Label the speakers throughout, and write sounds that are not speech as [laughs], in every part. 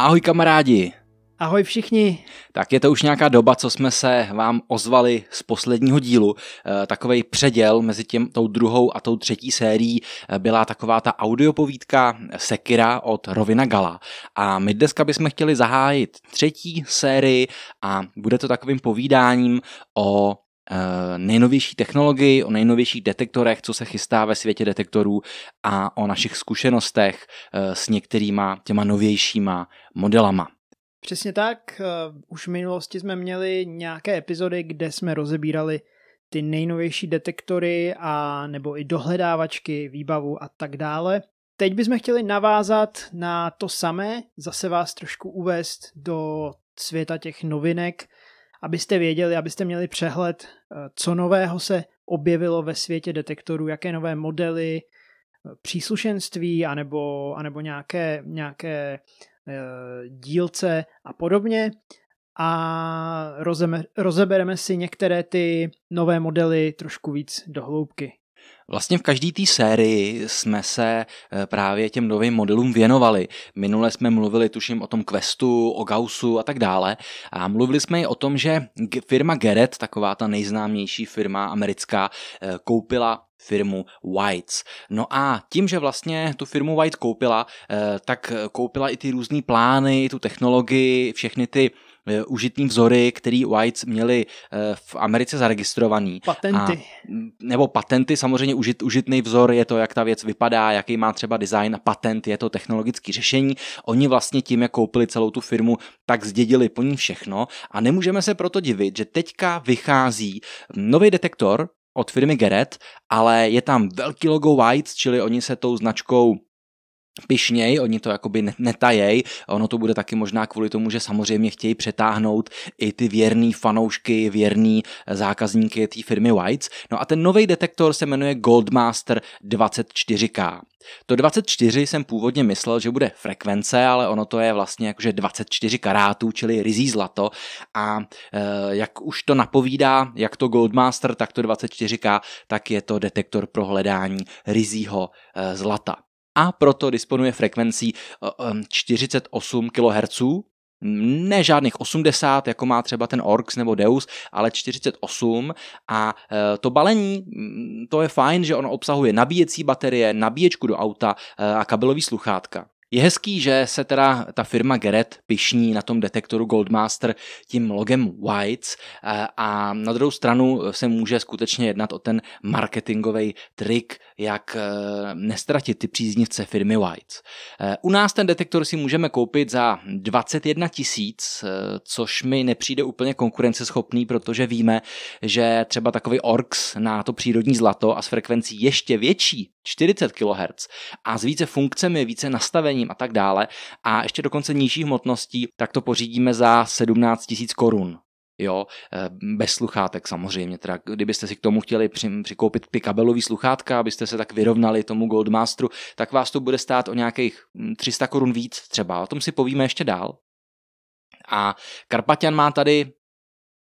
Speaker 1: Ahoj kamarádi!
Speaker 2: Ahoj všichni!
Speaker 1: Tak je to už nějaká doba, co jsme se vám ozvali z posledního dílu. E, takovej předěl mezi tím, tou druhou a tou třetí sérií e, byla taková ta audiopovídka Sekira od Rovina Gala. A my dneska bychom chtěli zahájit třetí sérii a bude to takovým povídáním o nejnovější technologii, o nejnovějších detektorech, co se chystá ve světě detektorů a o našich zkušenostech s některýma těma novějšíma modelama.
Speaker 2: Přesně tak. Eh, už v minulosti jsme měli nějaké epizody, kde jsme rozebírali ty nejnovější detektory a nebo i dohledávačky, výbavu a tak dále. Teď bychom chtěli navázat na to samé, zase vás trošku uvést do světa těch novinek, abyste věděli, abyste měli přehled, eh, co nového se objevilo ve světě detektorů, jaké nové modely, eh, příslušenství anebo, anebo nějaké, nějaké Eh, dílce a podobně a rozebereme si některé ty nové modely trošku víc do hloubky.
Speaker 1: Vlastně v každé té sérii jsme se eh, právě těm novým modelům věnovali. Minule jsme mluvili, tuším, o tom Questu, o Gaussu a tak dále. A mluvili jsme i o tom, že firma Gerrit, taková ta nejznámější firma americká, eh, koupila firmu Whites. No a tím, že vlastně tu firmu White koupila, eh, tak koupila i ty různé plány, tu technologii, všechny ty užitný vzory, který Whites měli eh, v Americe zaregistrovaný.
Speaker 2: Patenty. A,
Speaker 1: nebo patenty, samozřejmě užit, užitný vzor je to, jak ta věc vypadá, jaký má třeba design a patent je to technologické řešení. Oni vlastně tím, jak koupili celou tu firmu, tak zdědili po ní všechno a nemůžeme se proto divit, že teďka vychází nový detektor, od firmy Geret, ale je tam velký logo Whites, čili oni se tou značkou pišněj, oni to jakoby netajej, ono to bude taky možná kvůli tomu, že samozřejmě chtějí přetáhnout i ty věrný fanoušky, věrný zákazníky té firmy Whites. No a ten nový detektor se jmenuje Goldmaster 24K. To 24 jsem původně myslel, že bude frekvence, ale ono to je vlastně jakože 24 karátů, čili rizí zlato a e, jak už to napovídá, jak to Goldmaster, tak to 24K, tak je to detektor pro hledání rizího e, zlata a proto disponuje frekvencí 48 eh, kHz, ne žádných 80, jako má třeba ten Orx nebo Deus, ale 48 a eh, to balení, mm, to je fajn, že ono obsahuje nabíjecí baterie, nabíječku do auta eh, a kabelový sluchátka. Je hezký, že se teda ta firma Geret pišní na tom detektoru Goldmaster tím logem Whites eh, a na druhou stranu se může skutečně jednat o ten marketingový trik, jak eh, nestratit ty příznivce firmy Whites. Eh, u nás ten detektor si můžeme koupit za 21 tisíc, což mi nepřijde úplně konkurenceschopný, protože víme, že třeba takový Orx na to přírodní zlato a s frekvencí ještě větší 40 kHz a s více funkcemi, více nastavením a tak dále. A ještě dokonce nižších hmotností, tak to pořídíme za 17 000 korun. Jo, eh, bez sluchátek samozřejmě, teda. Kdybyste si k tomu chtěli při, přikoupit ty kabelový sluchátka, abyste se tak vyrovnali tomu Goldmasteru, tak vás to bude stát o nějakých 300 hm, korun víc třeba, o tom si povíme ještě dál. A Karpatian má tady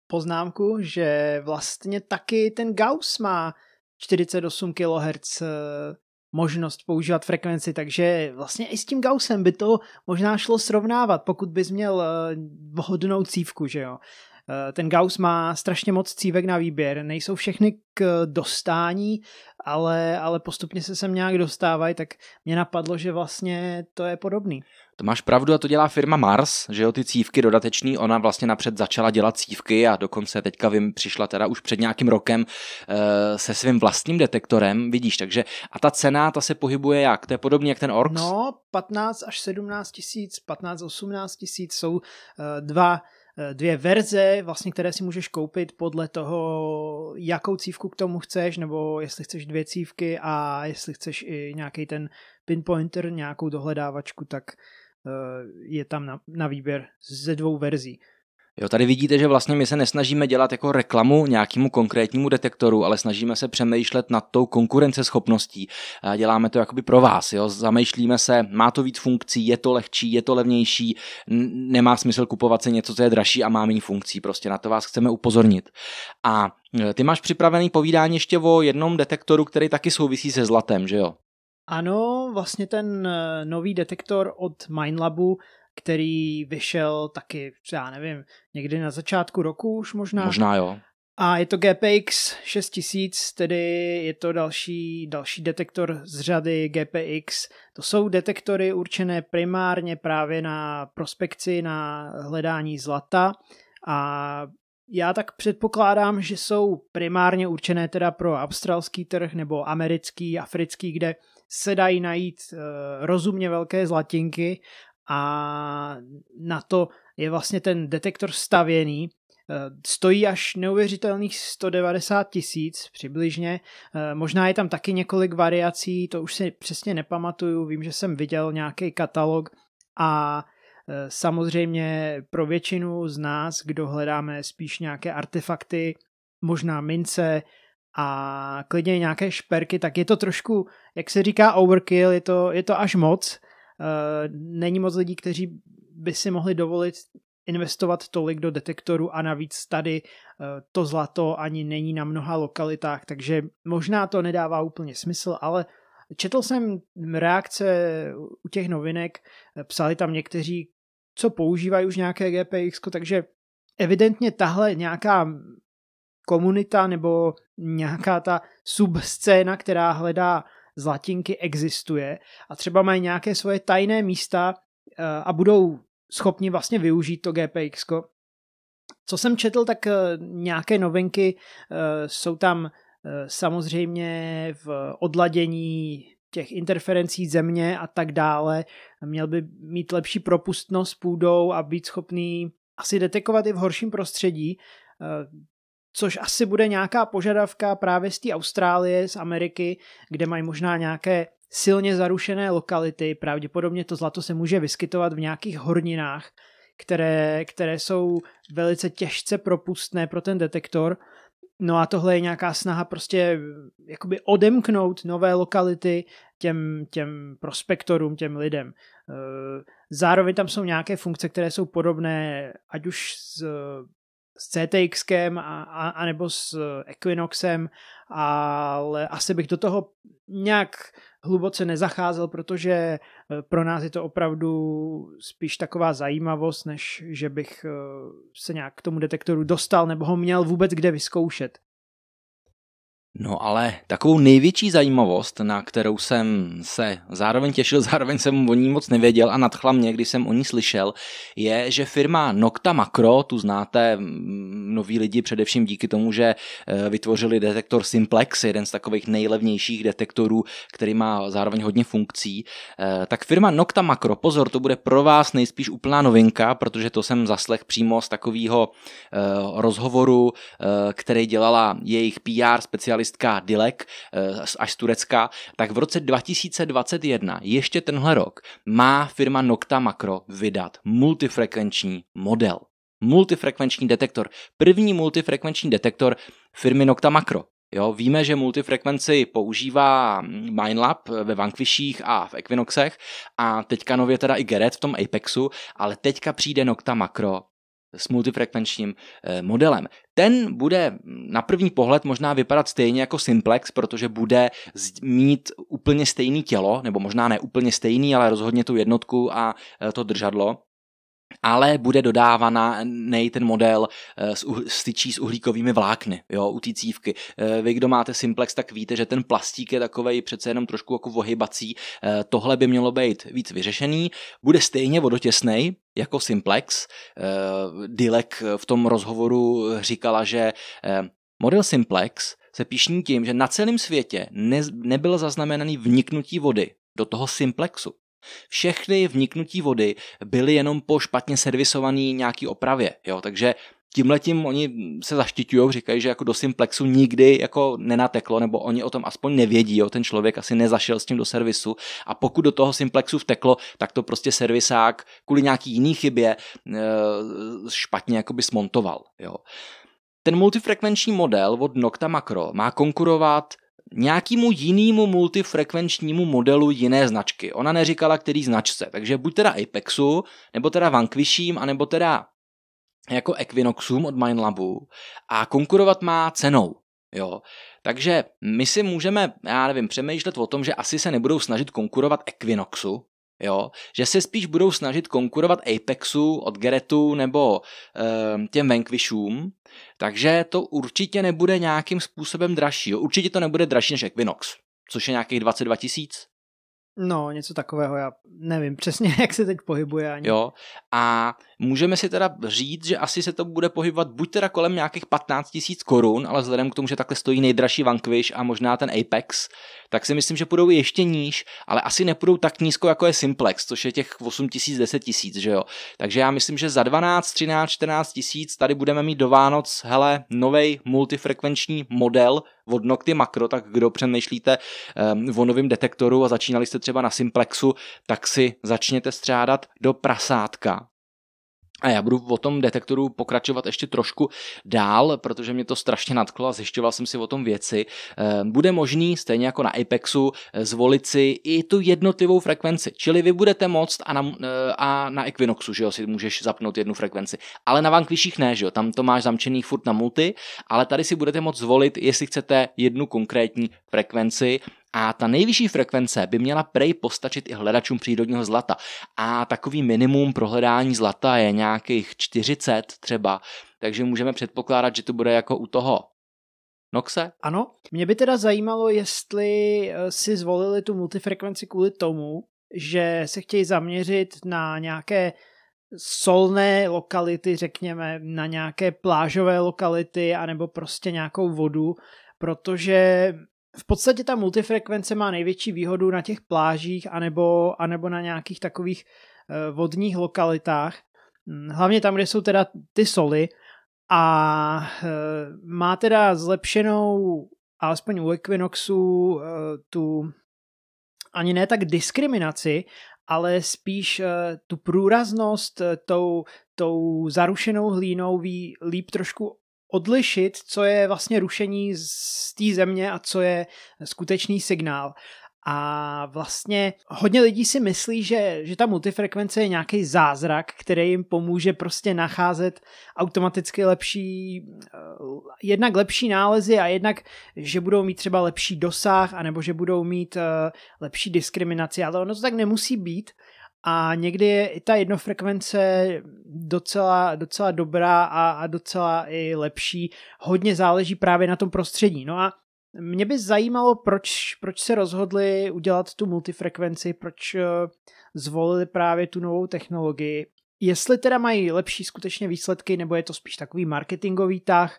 Speaker 2: poznámku, že vlastně taky ten Gauss má 48 kHz možnost používat frekvenci, takže vlastně i s tím Gaussem by to možná šlo srovnávat, pokud bys měl eh, vhodnou cívku, že jo. Eh, ten Gauss má strašně moc cívek na výběr, nejsou všechny k dostání, ale, ale postupně se sem nějak dostávají, tak mě napadlo, že vlastně to je podobný.
Speaker 1: To máš pravdu a to dělá firma Mars, že jo, ty cívky dodateční, ona vlastně napřed začala dělat cívky a dokonce teďka vím, přišla teda už před nějakým rokem e, se svým vlastním detektorem, vidíš, takže a ta cena, ta se pohybuje jak? To je podobně jak ten Orx?
Speaker 2: No, 15 až 17 tisíc, 15-18 tisíc jsou e, dva Eh, dvě verze, vlastně, které si můžeš koupit podle toho, jakou cívku k tomu chceš, nebo jestli chceš dvě cívky a jestli chceš i nějaký ten pinpointer, nějakou dohledávačku, tak je tam na, na výběr ze dvou verzí.
Speaker 1: Jo, tady vidíte, že vlastně my se nesnažíme dělat jako reklamu nějakému konkrétnímu detektoru, ale snažíme se přemýšlet nad tou konkurenceschopností. Děláme to jakoby pro vás, jo. Zamýšlíme se, má to víc funkcí, je to lehčí, je to levnější, nemá smysl kupovat se něco, co je dražší a má méně funkcí. Prostě na to vás chceme upozornit. A e, ty máš připravený povídání ještě o jednom detektoru, který taky souvisí se zlatem, že jo?
Speaker 2: Ano, vlastně ten e, nový detektor od Minelabu který vyšel taky, já nevím, někdy na začátku roku už možná.
Speaker 1: Možná jo.
Speaker 2: A je to GPX 6000, tedy je to další, další detektor z řady GPX. To jsou detektory určené primárně právě na prospekci, na hledání zlata a já tak předpokládám, že jsou primárně určené teda pro australský trh nebo americký, africký, kde se dají najít uh, rozumně velké zlatinky a na to je vlastně ten detektor stavěný. Uh, stojí až neuvěřitelných 190 tisíc přibližně. Uh, možná je tam taky několik variací, to už si přesně nepamatuju, vím, že jsem viděl nějaký katalog a Samozřejmě pro většinu z nás, kdo hledáme spíš nějaké artefakty, možná mince a klidně nějaké šperky, tak je to trošku, jak se říká overkill, je to, je to až moc. Eh, není moc lidí, kteří by si mohli dovolit investovat tolik do detektoru a navíc tady eh, to zlato ani není na mnoha lokalitách, takže možná to nedává úplně smysl, ale četl jsem reakce u těch novinek, psali tam někteří, co používají už nějaké GPX, takže evidentně tahle nějaká komunita nebo nějaká ta subscéna, která hledá zlatinky, existuje a třeba mají nějaké svoje tajné místa eh, a budou schopni vlastně využít to GPX. Co jsem četl, tak eh, nějaké novinky eh, jsou tam samozřejmě v odladění těch interferencí země a tak dále. Měl by mít lepší propustnost půdou a být schopný asi detekovat i v horším prostředí, což asi bude nějaká požadavka právě z té Austrálie, z Ameriky, kde mají možná nějaké silně zarušené lokality. Pravděpodobně to zlato se může vyskytovat v nějakých horninách, které, které jsou velice těžce propustné pro ten detektor No a tohle je nějaká snaha prostě jakoby odemknout nové lokality těm, těm prospektorům, těm lidem. Eh, zároveň tam jsou nějaké funkce, které jsou podobné, ať už s, s CTXkem a, a, a nebo s Equinoxem, ale asi bych do toho nějak hluboce nezacházel, protože eh, pro nás je to opravdu spíš taková zajímavost, než že bych eh, se nějak k tomu detektoru dostal nebo ho měl vůbec kde vyzkoušet.
Speaker 1: No ale takovou největší zajímavost, na kterou jsem se zároveň těšil, [laughs] zároveň jsem o ní moc nevěděl a nadchla mě, když jsem o ní slyšel, je, že firma Nocta Macro, tu znáte noví lidi především díky tomu, že eh, vytvořili detektor Simplex, jeden z takových nejlevnějších detektorů, který má zároveň hodně funkcí, eh, tak firma Nocta Macro, pozor, to bude pro vás nejspíš úplná novinka, protože to jsem zaslech přímo z takového eh, rozhovoru, který dělala jejich PR specialista vokalistka Dilek eh, až z Turecka, tak v roce 2021, ještě tenhle rok, má firma Nocta Macro vydat multifrekvenční model. Multifrekvenční detektor. První multifrekvenční detektor firmy Nocta Macro. Jo, víme, že multifrekvenci používá Minelab ve Vanquishích a v Equinoxech a teďka nově teda i Geret v tom Apexu, ale teďka přijde Nocta Macro s multifrekvenčním eh, modelem. Ten bude na první pohled možná vypadat stejně jako Simplex, protože bude mít úplně stejný tělo, nebo možná ne úplně stejný, ale rozhodně tu jednotku a eh, to držadlo ale bude dodávaná nej ten model s uh, styčí s uhlíkovými vlákny, jo, u té cívky. Uh, vy, kdo máte Simplex, tak víte, že ten plastík je takovej přece jenom trošku jako vohybací. Uh, tohle by mělo být víc vyřešený. Bude stejně vodotěsnej, jako Simplex. Dilek v tom rozhovoru říkala, že model Simplex se píšní tím, že na celém světě ne, nebyl zaznamenaný vniknutí vody do toho Simplexu. Všechny vniknutí vody byly jenom po špatně servisovaný nějaký opravě, jo, takže tímhletím oni se zaštiťují, říkají, že jako do Simplexu nikdy jako nenateklo, nebo oni o tom aspoň nevědí, jo, ten člověk asi nezašel s tím do servisu a pokud do toho Simplexu vteklo, tak to prostě servisák kvůli nějaký jiný chybě e, špatně jakoby smontoval, jo. Ten multifrekvenční model od Nocta Macro má konkurovat nějakému jinému multifrekvenčnímu modelu jiné značky. Ona neříkala, který značce, takže buď teda Apexu, nebo teda Vanquishím, anebo teda jako Equinoxum od Mindlabu a konkurovat má cenou. Jo. Takže my si můžeme, já nevím, přemýšlet o tom, že asi se nebudou snažit konkurovat Equinoxu, Jo? Že se spíš budou snažit konkurovat Apexu od Geretu nebo e, těm Vanquishům, takže to určitě nebude nějakým způsobem dražší. Jo? Určitě to nebude dražší než Equinox, což je nějakých 22 tisíc.
Speaker 2: No, něco takového, já nevím přesně, [laughs] jak se teď pohybuje ani.
Speaker 1: Jo, a můžeme si teda říct, že asi se to bude pohybovat buď teda kolem nějakých 15 tisíc korun, ale vzhledem k tomu, že takhle stojí nejdražší Vanquish a možná ten Apex, tak si myslím, že půjdou ještě níž, ale asi nepůjdou tak nízko, jako je Simplex, což je těch 8 tisíc, 10 tisíc, že jo. Takže já myslím, že za 12, 13, 14 tisíc tady budeme mít do Vánoc, hele, nový multifrekvenční model od Nocty Macro, tak kdo přemýšlíte um, o novém detektoru a začínali jste třeba na Simplexu, tak si začněte střádat do prasátka. A já budu o tom detektoru pokračovat ještě trošku dál, protože mě to strašně nadklo a zjišťoval jsem si o tom věci. Ehm, bude možný, stejně jako na Apexu, eh, zvolit si i tu jednotlivou frekvenci. Čili vy budete moct a na, eh, a na Equinoxu, že jo, si můžeš zapnout jednu frekvenci. Ale na Vanquishích ne, že jo, tam to máš zamčený furt na multi, ale tady si budete moct zvolit, jestli chcete jednu konkrétní frekvenci a ta nejvyšší frekvence by měla prej postačit i hledačům přírodního zlata. A takový minimum pro hledání zlata je nějakých 40 třeba, takže můžeme předpokládat, že to bude jako u toho Noxe?
Speaker 2: Ano, mě by teda zajímalo, jestli eh, si zvolili tu multifrekvenci kvůli tomu, že se chtějí zaměřit na nějaké solné lokality, řekněme, na nějaké plážové lokality, anebo prostě nějakou vodu, protože v podstatě ta multifrekvence má největší výhodu na těch plážích anebo, anebo na nějakých takových eh, vodních lokalitách. Hm, hlavně tam, kde jsou teda ty soly a eh, má teda zlepšenou, alespoň u Equinoxu, eh, tu ani ne tak diskriminaci, ale spíš tu průraznost tou, tou zarušenou hlínou ví líp trošku odlišit, co je vlastně rušení z té země a co je skutečný signál. A vlastně hodně lidí si myslí, že, že ta multifrekvence je nějaký zázrak, který jim pomůže prostě nacházet automaticky lepší, eh, jednak lepší nálezy a jednak, že budou mít třeba lepší dosah, anebo že budou mít eh, lepší diskriminaci, ale ono to tak nemusí být a někdy je i ta jednofrekvence docela, docela dobrá a, a docela i lepší. Hodně záleží právě na tom prostředí. No a mě by zajímalo, proč, proč se rozhodli udělat tu multifrekvenci, proč uh, zvolili právě tu novou technologii. Jestli teda mají lepší skutečně výsledky, nebo je to spíš takový marketingový tah,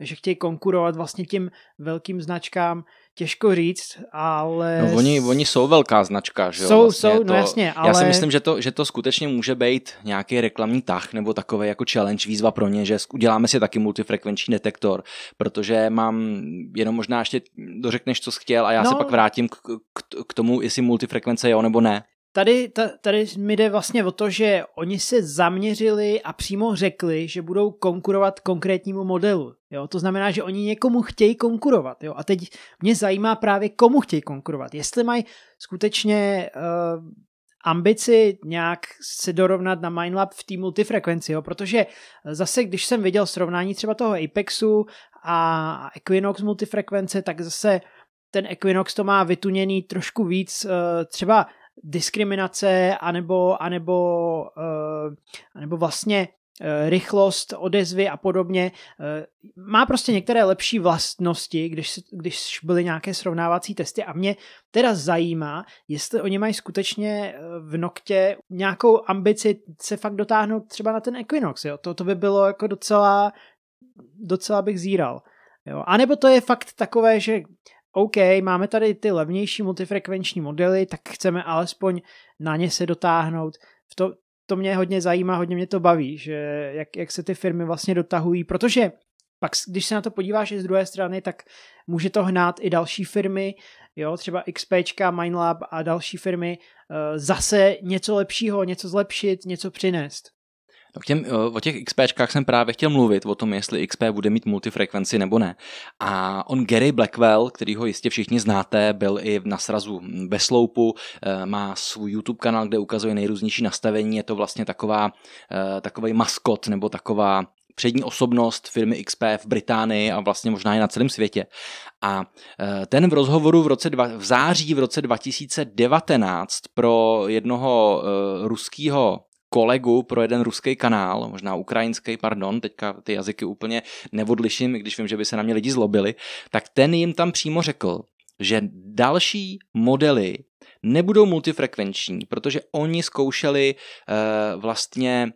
Speaker 2: že chtějí konkurovat vlastně těm velkým značkám, těžko říct, ale...
Speaker 1: No, oni, oni jsou velká značka, že jo?
Speaker 2: Jsou, vlastně jsou, no to, no jasně, ale...
Speaker 1: Já si myslím, že to, že to skutečně může být nějaký reklamní tah nebo takový jako challenge, výzva pro ně, že uděláme si taky multifrekvenční detektor, protože mám, jenom možná ještě dořekneš, co jsi chtěl a já no, se pak vrátím k, k, k tomu, jestli multifrekvence jo nebo ne.
Speaker 2: Tady, tady mi jde vlastně o to, že oni se zaměřili a přímo řekli, že budou konkurovat konkrétnímu modelu. Jo? To znamená, že oni někomu chtějí konkurovat. Jo? A teď mě zajímá právě, komu chtějí konkurovat. Jestli mají skutečně uh, ambici nějak se dorovnat na MindLab v té multifrekvenci, jo? protože zase, když jsem viděl srovnání třeba toho Apexu a Equinox multifrekvence, tak zase ten Equinox to má vytuněný trošku víc, uh, třeba diskriminace anebo, anebo, uh, anebo vlastně rychlost odezvy a podobně. Uh, má prostě některé lepší vlastnosti, když, když byly nějaké srovnávací testy a mě teda zajímá, jestli oni mají skutečně v noktě nějakou ambici se fakt dotáhnout třeba na ten Equinox. Jo? To, to by bylo jako docela, docela bych zíral. Jo? A nebo to je fakt takové, že OK, máme tady ty levnější multifrekvenční modely, tak chceme alespoň na ně se dotáhnout. V to, to mě hodně zajímá, hodně mě to baví, že jak, jak se ty firmy vlastně dotahují, protože pak, když se na to podíváš z druhé strany, tak může to hnát i další firmy, jo, třeba XPčka, Mindlab a další firmy, eh, zase něco lepšího, něco zlepšit, něco přinést.
Speaker 1: No k těm, o těch XPčkách jsem právě chtěl mluvit, o tom, jestli XP bude mít multifrekvenci nebo ne. A on Gary Blackwell, který ho jistě všichni znáte, byl i na srazu ve Sloupu, e, má svůj YouTube kanál, kde ukazuje nejrůznější nastavení, je to vlastně taková, e, takový maskot nebo taková přední osobnost firmy XP v Británii a vlastně možná i na celém světě. A eh, ten v rozhovoru v, roce dva, v září v roce 2019 pro jednoho ruského kolegu pro jeden ruský kanál, možná ukrajinský, pardon, teďka ty jazyky úplně neodliším, když vím, že by se na mě lidi zlobili, tak ten jim tam přímo řekl, že další modely nebudou multifrekvenční, protože oni zkoušeli uh, vlastně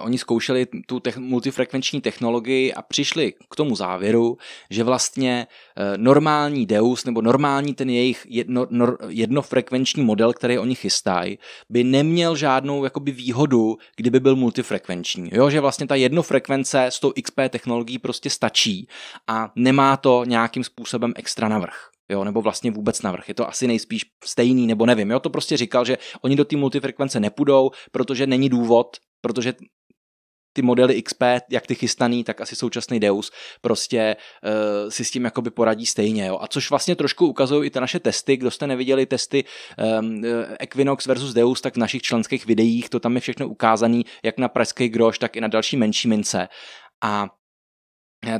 Speaker 1: oni zkoušeli tu te- multifrekvenční technologii a přišli k tomu závěru, že vlastně uh, normální Deus nebo normální ten jejich jedno, jednofrekvenční model, který oni chystají, by neměl žádnou jakoby výhodu, kdyby byl multifrekvenční. Jo, že vlastně ta jednofrekvence s tou XP technologií prostě stačí a nemá to nějakým způsobem extra navrh jo, nebo vlastně vůbec navrh. Je to asi nejspíš stejný, nebo nevím, jo, to prostě říkal, že oni do té multifrekvence nepůjdou, protože není důvod, protože ty modely XP, jak ty chystaný, tak asi současný Deus, prostě uh, si s tím jakoby poradí stejně. Jo? A což vlastně trošku ukazují i ty naše testy, kdo jste neviděli testy um, Equinox versus Deus, tak v našich členských videích to tam je všechno ukázané, jak na pražský groš, tak i na další menší mince. A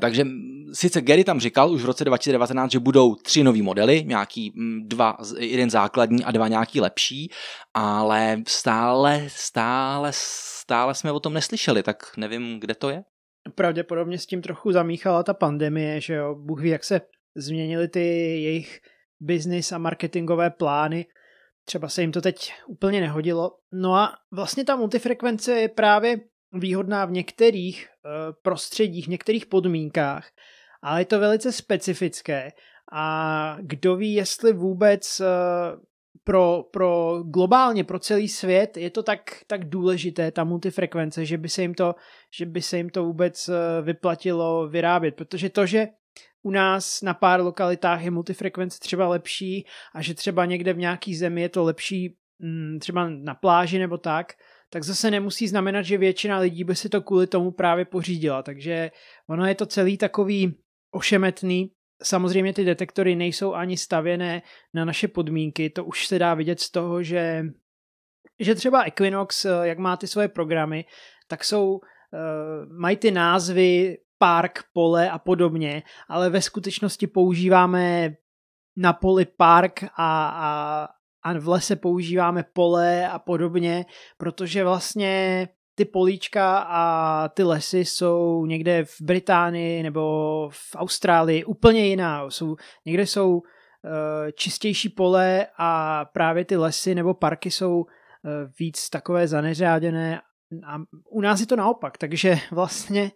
Speaker 1: takže sice Gary tam říkal už v roce 2019, že budou tři nový modely, nějaký dva, jeden základní a dva nějaký lepší, ale stále, stále, stále jsme o tom neslyšeli, tak nevím, kde to je.
Speaker 2: Pravděpodobně s tím trochu zamíchala ta pandemie, že jo, Bůh ví, jak se změnily ty jejich business a marketingové plány, třeba se jim to teď úplně nehodilo. No a vlastně ta multifrekvence je právě výhodná v některých prostředích, v některých podmínkách, ale je to velice specifické. A kdo ví, jestli vůbec uh, pro, pro globálně, pro celý svět je to tak, tak důležité, ta multifrekvence, že by se jim to, že by se jim to vůbec uh, vyplatilo vyrábět, protože to, že u nás na pár lokalitách je multifrekvence třeba lepší a že třeba někde v nějaký zemi je to lepší mm, třeba na pláži nebo tak, tak zase nemusí znamenat, že většina lidí by si to kvůli tomu právě pořídila. Takže ono je to celý takový ošemetný. Samozřejmě ty detektory nejsou ani stavěné na naše podmínky, to už se dá vidět z toho, že, že třeba Equinox, eh, jak má ty svoje programy, tak jsou, eh, mají ty názvy park, pole a podobně, ale ve skutečnosti používáme na poli park a, a, a v lese používáme pole a podobně, protože vlastně ty políčka a ty lesy jsou někde v Británii nebo v Austrálii úplně jiná. Jsou, někde jsou uh, čistější pole a právě ty lesy nebo parky jsou uh, víc takové zaneřáděné a u nás je to naopak, takže [laughs] vlastně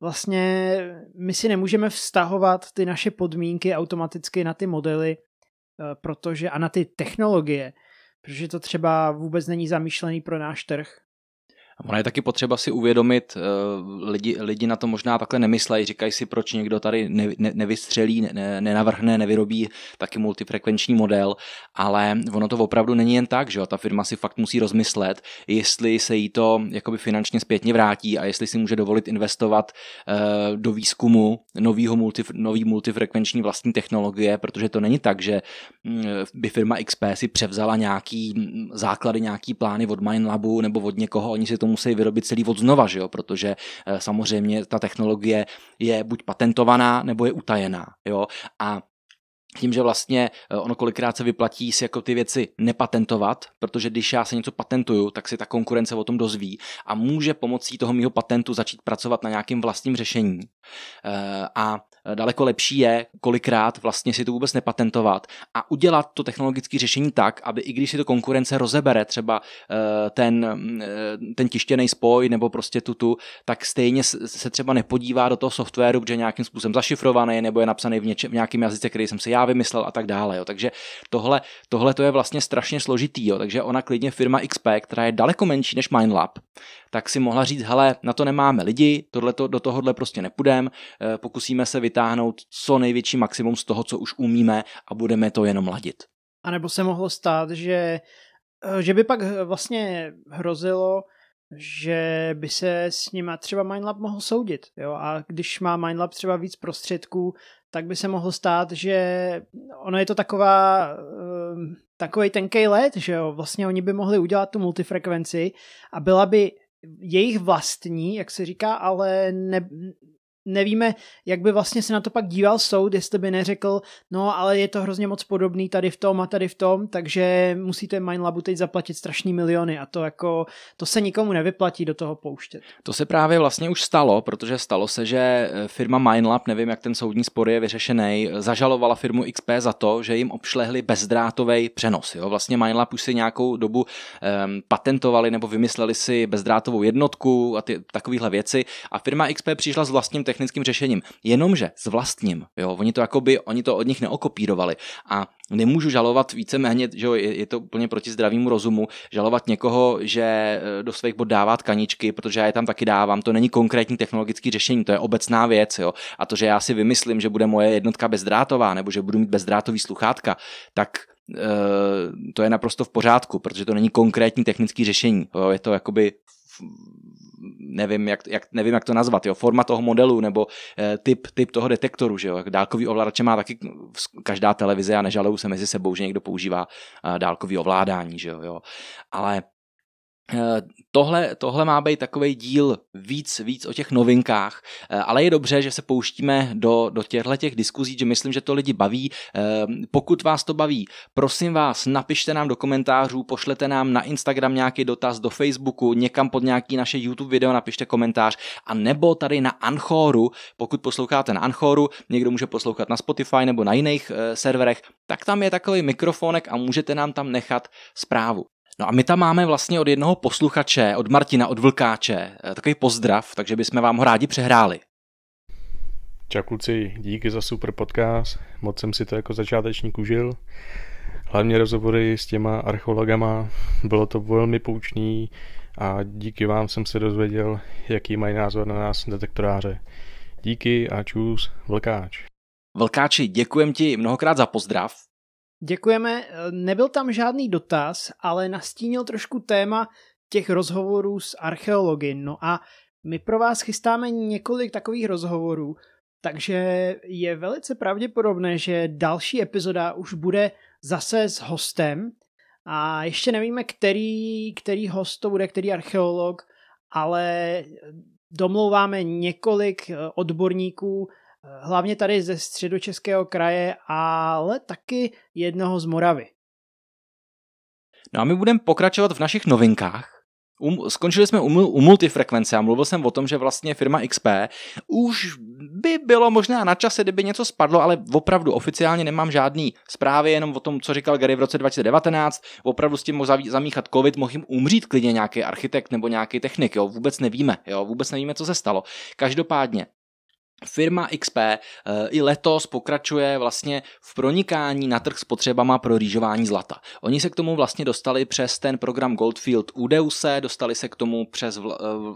Speaker 2: vlastně my si nemůžeme vztahovat ty naše podmínky automaticky na ty modely, Eh, protože a na ty technologie, protože to třeba vůbec není zamýšlený pro náš trh.
Speaker 1: Ono je taky potřeba si uvědomit, eh, lidi, lidi na to možná takhle nemyslejí, říkají si, proč někdo tady ne, ne, nevystřelí, ne, nenavrhne, nevyrobí taky multifrekvenční model, ale ono to opravdu není jen tak, že jo? ta firma si fakt musí rozmyslet, jestli se jí to jakoby finančně zpětně vrátí a jestli si může dovolit investovat uh, do výzkumu novýho multi, nový multifrekvenční vlastní technologie, protože to není tak, že mm, by firma XP si převzala nějaký mm, základy, nějaký plány od Minelabu nebo od někoho, oni si to musí vyrobit celý od znova, že jo? protože eh, samozřejmě ta technologie je buď patentovaná, nebo je utajená. Jo? A tím, že vlastně eh, ono kolikrát se vyplatí si jako ty věci nepatentovat, protože když já se něco patentuju, tak si ta konkurence o tom dozví a může pomocí toho mýho patentu začít pracovat na nějakým vlastním řešení. Eh, a daleko lepší je kolikrát vlastně si to vůbec nepatentovat a udělat to technologické řešení tak, aby i když si to konkurence rozebere třeba eh, ten, ten tištěný spoj nebo prostě tutu, tak stejně se třeba nepodívá do toho softwaru, protože je nějakým způsobem zašifrovaný nebo je napsaný v, něče, v nějakém jazyce, který jsem si já vymyslel a tak dále. Jo. Takže tohle, tohle to je vlastně strašně složitý. Jo. Takže ona klidně firma XP, která je daleko menší než MindLab, tak si mohla říct, hele, na to nemáme lidi, tohleto, do tohohle prostě nepůjdeme, eh, pokusíme se vytáhnout co největší maximum z toho, co už umíme a budeme to jenom ladit.
Speaker 2: A nebo se mohlo stát, že, eh, že by pak vlastně hrozilo, že by se s nima třeba MindLab mohl soudit. Jo? A když má MindLab třeba víc prostředků, tak by se mohlo stát, že ono je to taková, ehm, takový tenký let, že jo, vlastně oni by mohli udělat tu multifrekvenci a byla by jejich vlastní, jak se říká, ale ne, nevíme, jak by vlastně se na to pak díval soud, jestli by neřekl, no ale je to hrozně moc podobný tady v tom a tady v tom, takže musíte Mindlabu teď zaplatit strašný miliony a to jako, to se nikomu nevyplatí do toho pouštět.
Speaker 1: To se právě vlastně už stalo, protože stalo se, že eh, firma Mindlab, nevím jak ten soudní spor je vyřešený, zažalovala firmu XP za to, že jim obšlehli bezdrátový přenos. Jo? Vlastně Mindlab už si nějakou dobu um, patentovali nebo vymysleli si bezdrátovou jednotku a ty takovéhle věci a firma XP přišla s vlastním technickým řešením. Jenomže s vlastním, jo, oni to jakoby, oni to od nich neokopírovali a nemůžu žalovat víceméně, že jo, je, to úplně proti zdravému rozumu, žalovat někoho, že eh, do svých bod dává tkaničky, protože já je tam taky dávám, to není konkrétní technologické řešení, to je obecná věc, jo. A to, že já si vymyslím, že bude moje jednotka bezdrátová, nebo že budu mít bezdrátový sluchátka, tak eh, to je naprosto v pořádku, protože to není konkrétní technické řešení. Je to jakoby nevím, jak, jak, nevím, jak to nazvat, jo, forma toho modelu nebo e, typ, typ toho detektoru, že jo, dálkový ovladače má taky každá televize a nežalují se mezi sebou, že někdo používá e, dálkový ovládání, že jo, jo. ale Eh, tohle, tohle má být takový díl víc, víc o těch novinkách, eh, ale je dobře, že se pouštíme do, do těchto těch diskuzí, že myslím, že to lidi baví. Eh, pokud vás to baví, prosím vás, napište nám do komentářů, pošlete nám na Instagram nějaký dotaz, do Facebooku, někam pod nějaký naše YouTube video napište komentář a nebo tady na Anchoru, pokud posloucháte na Anchoru, někdo může poslouchat na Spotify nebo na jiných serverech, tak tam je takový mikrofonek a můžete nám tam nechat zprávu. No a my tam máme vlastně od jednoho posluchače, od Martina, od Vlkáče, eh, takový pozdrav, takže bychom vám ho rádi přehráli.
Speaker 3: Čau kluci, díky za super podcast, moc jsem si to jako začátečník užil. Hlavně rozhovory s těma archeologama, bylo to velmi poučný a díky vám jsem se dozvěděl, jaký mají názor na nás detektoráře. Díky a čus, Vlkáč.
Speaker 1: Vlkáči, děkujem ti mnohokrát za pozdrav.
Speaker 2: Děkujeme. Nebyl tam žádný dotaz, ale nastínil trošku téma těch rozhovorů s archeology. No a my pro vás chystáme několik takových rozhovorů, takže je velice pravděpodobné, že další epizoda už bude zase s hostem a ještě nevíme, který, který host to bude, který archeolog, ale domlouváme několik odborníků hlavně tady ze středočeského kraje, ale taky jednoho z Moravy.
Speaker 1: No a my budeme pokračovat v našich novinkách. Um, skončili jsme u, u multifrekvence a mluvil jsem o tom, že vlastně firma XP už by bylo možná na čase, kdyby něco spadlo, ale opravdu oficiálně nemám žádný zprávy, jenom o tom, co říkal Gary v roce 2019. Opravdu s tím mohl zamíchat covid, mohl jim umřít klidně nějaký architekt nebo nějaký technik, jo, vůbec nevíme, jo, vůbec nevíme, co se stalo. Každopádně Firma XP eh, i letos pokračuje vlastně v pronikání na trh s potřebama pro rýžování zlata. Oni se k tomu vlastně dostali přes ten program Goldfield Udeuse, dostali se k tomu přes eh,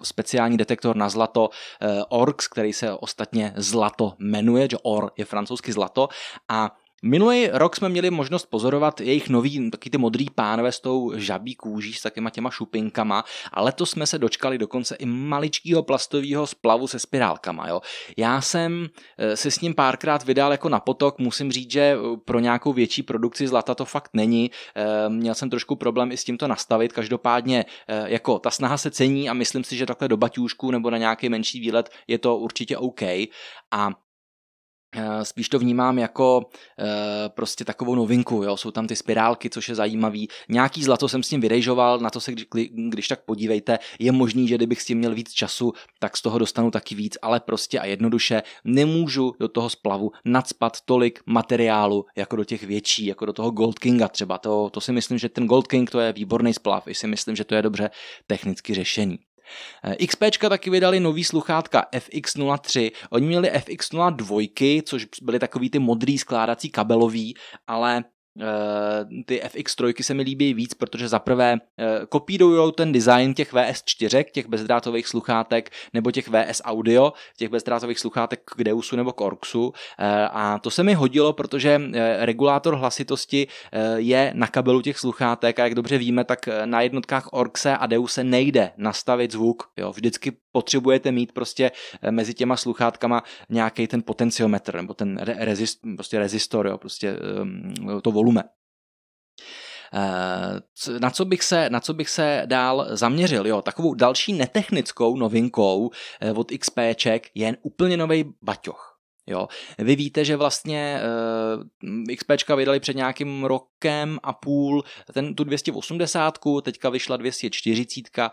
Speaker 1: speciální detektor na zlato eh, ORX, který se ostatně zlato jmenuje, že OR je francouzsky zlato a Minulý rok jsme měli možnost pozorovat jejich nový, taky ty modrý pánové s tou žabí kůží, s takýma těma šupinkama a letos jsme se dočkali dokonce i maličkého plastového splavu se spirálkama. Jo. Já jsem eh, se s ním párkrát vydal jako na potok, musím říct, že eh, pro nějakou větší produkci zlata to fakt není. Eh, měl jsem trošku problém i s tím to nastavit, každopádně jako ta snaha se cení a myslím si, že takhle do baťůžku nebo na nějaký menší výlet je to určitě OK. A spíš to vnímám jako e, prostě takovou novinku, jo? jsou tam ty spirálky, což je zajímavý. Nějaký zlato jsem s tím vyrejžoval, na to se když, tak podívejte. Je možný, že kdybych s tím měl víc času, tak z toho dostanu taky víc, ale prostě a jednoduše nemůžu do toho splavu nadspat tolik materiálu, jako do těch větší, jako do toho Gold Kinga třeba. To, to si myslím, že ten Gold King to je výborný splav, i si myslím, že to je dobře technicky řešení. Eh, XP taky vydali nový sluchátka FX03. Oni měli FX02, což byly takový ty modrý skládací kabelový, ale Eh, ty FX3 se mi líbí víc, protože zaprvé eh, kopírují ten design těch VS4, těch bezdrátových sluchátek, nebo těch VS Audio, těch bezdrátových sluchátek k Deusu nebo k Orxu. Eh, a to se mi hodilo, protože regulátor hlasitosti je na kabelu těch sluchátek a jak dobře víme, tak na jednotkách Orxe a Deuse nejde nastavit zvuk. Jo. Vždycky potřebujete mít prostě mezi těma sluchátkama nějaký ten potenciometr nebo ten rezist, prostě rezistor, jo, prostě to volume. Na co bych se, na co bych se dál zaměřil? Jo, takovou další netechnickou novinkou od XPček je úplně nový baťoch. Jo. Vy víte, že vlastně uh, eh, XPčka vydali před nějakým rokem a půl ten, tu 280, teďka vyšla 240,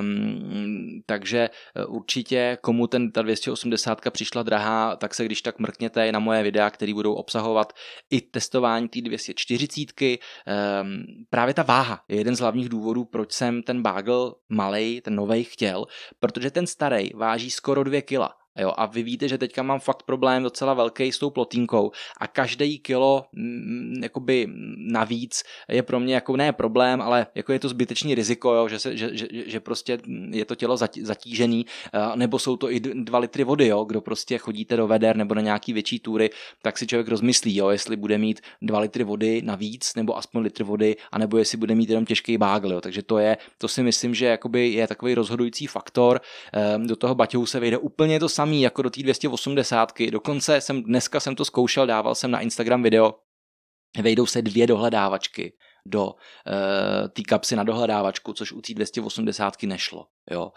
Speaker 1: um, takže eh, určitě komu ten, ta 280 přišla drahá, tak se když tak mrkněte na moje videa, které budou obsahovat i testování té 240. Um, právě ta váha je jeden z hlavních důvodů, proč jsem ten bagel malej, ten novej chtěl, protože ten starý váží skoro 2 kila Jo, a vy víte, že teďka mám fakt problém docela velký s tou plotínkou a každý kilo m, jakoby navíc je pro mě jako ne problém, ale jako je to zbytečný riziko, jo, že, se, že, že, že prostě je to tělo zatížený, nebo jsou to i dva litry vody, jo, kdo prostě chodíte do veder nebo na nějaký větší túry, tak si člověk rozmyslí, jo, jestli bude mít dva litry vody navíc, nebo aspoň litr vody, anebo jestli bude mít jenom těžký bágl, jo. takže to je, to si myslím, že jakoby je takový rozhodující faktor, ehm, do toho baťohu se vejde úplně to samé samý jako do té 280. Dokonce jsem dneska jsem to zkoušel, dával jsem na Instagram video, vejdou se dvě dohledávačky do uh, té kapsy na dohledávačku, což u té 280 nešlo. Jo.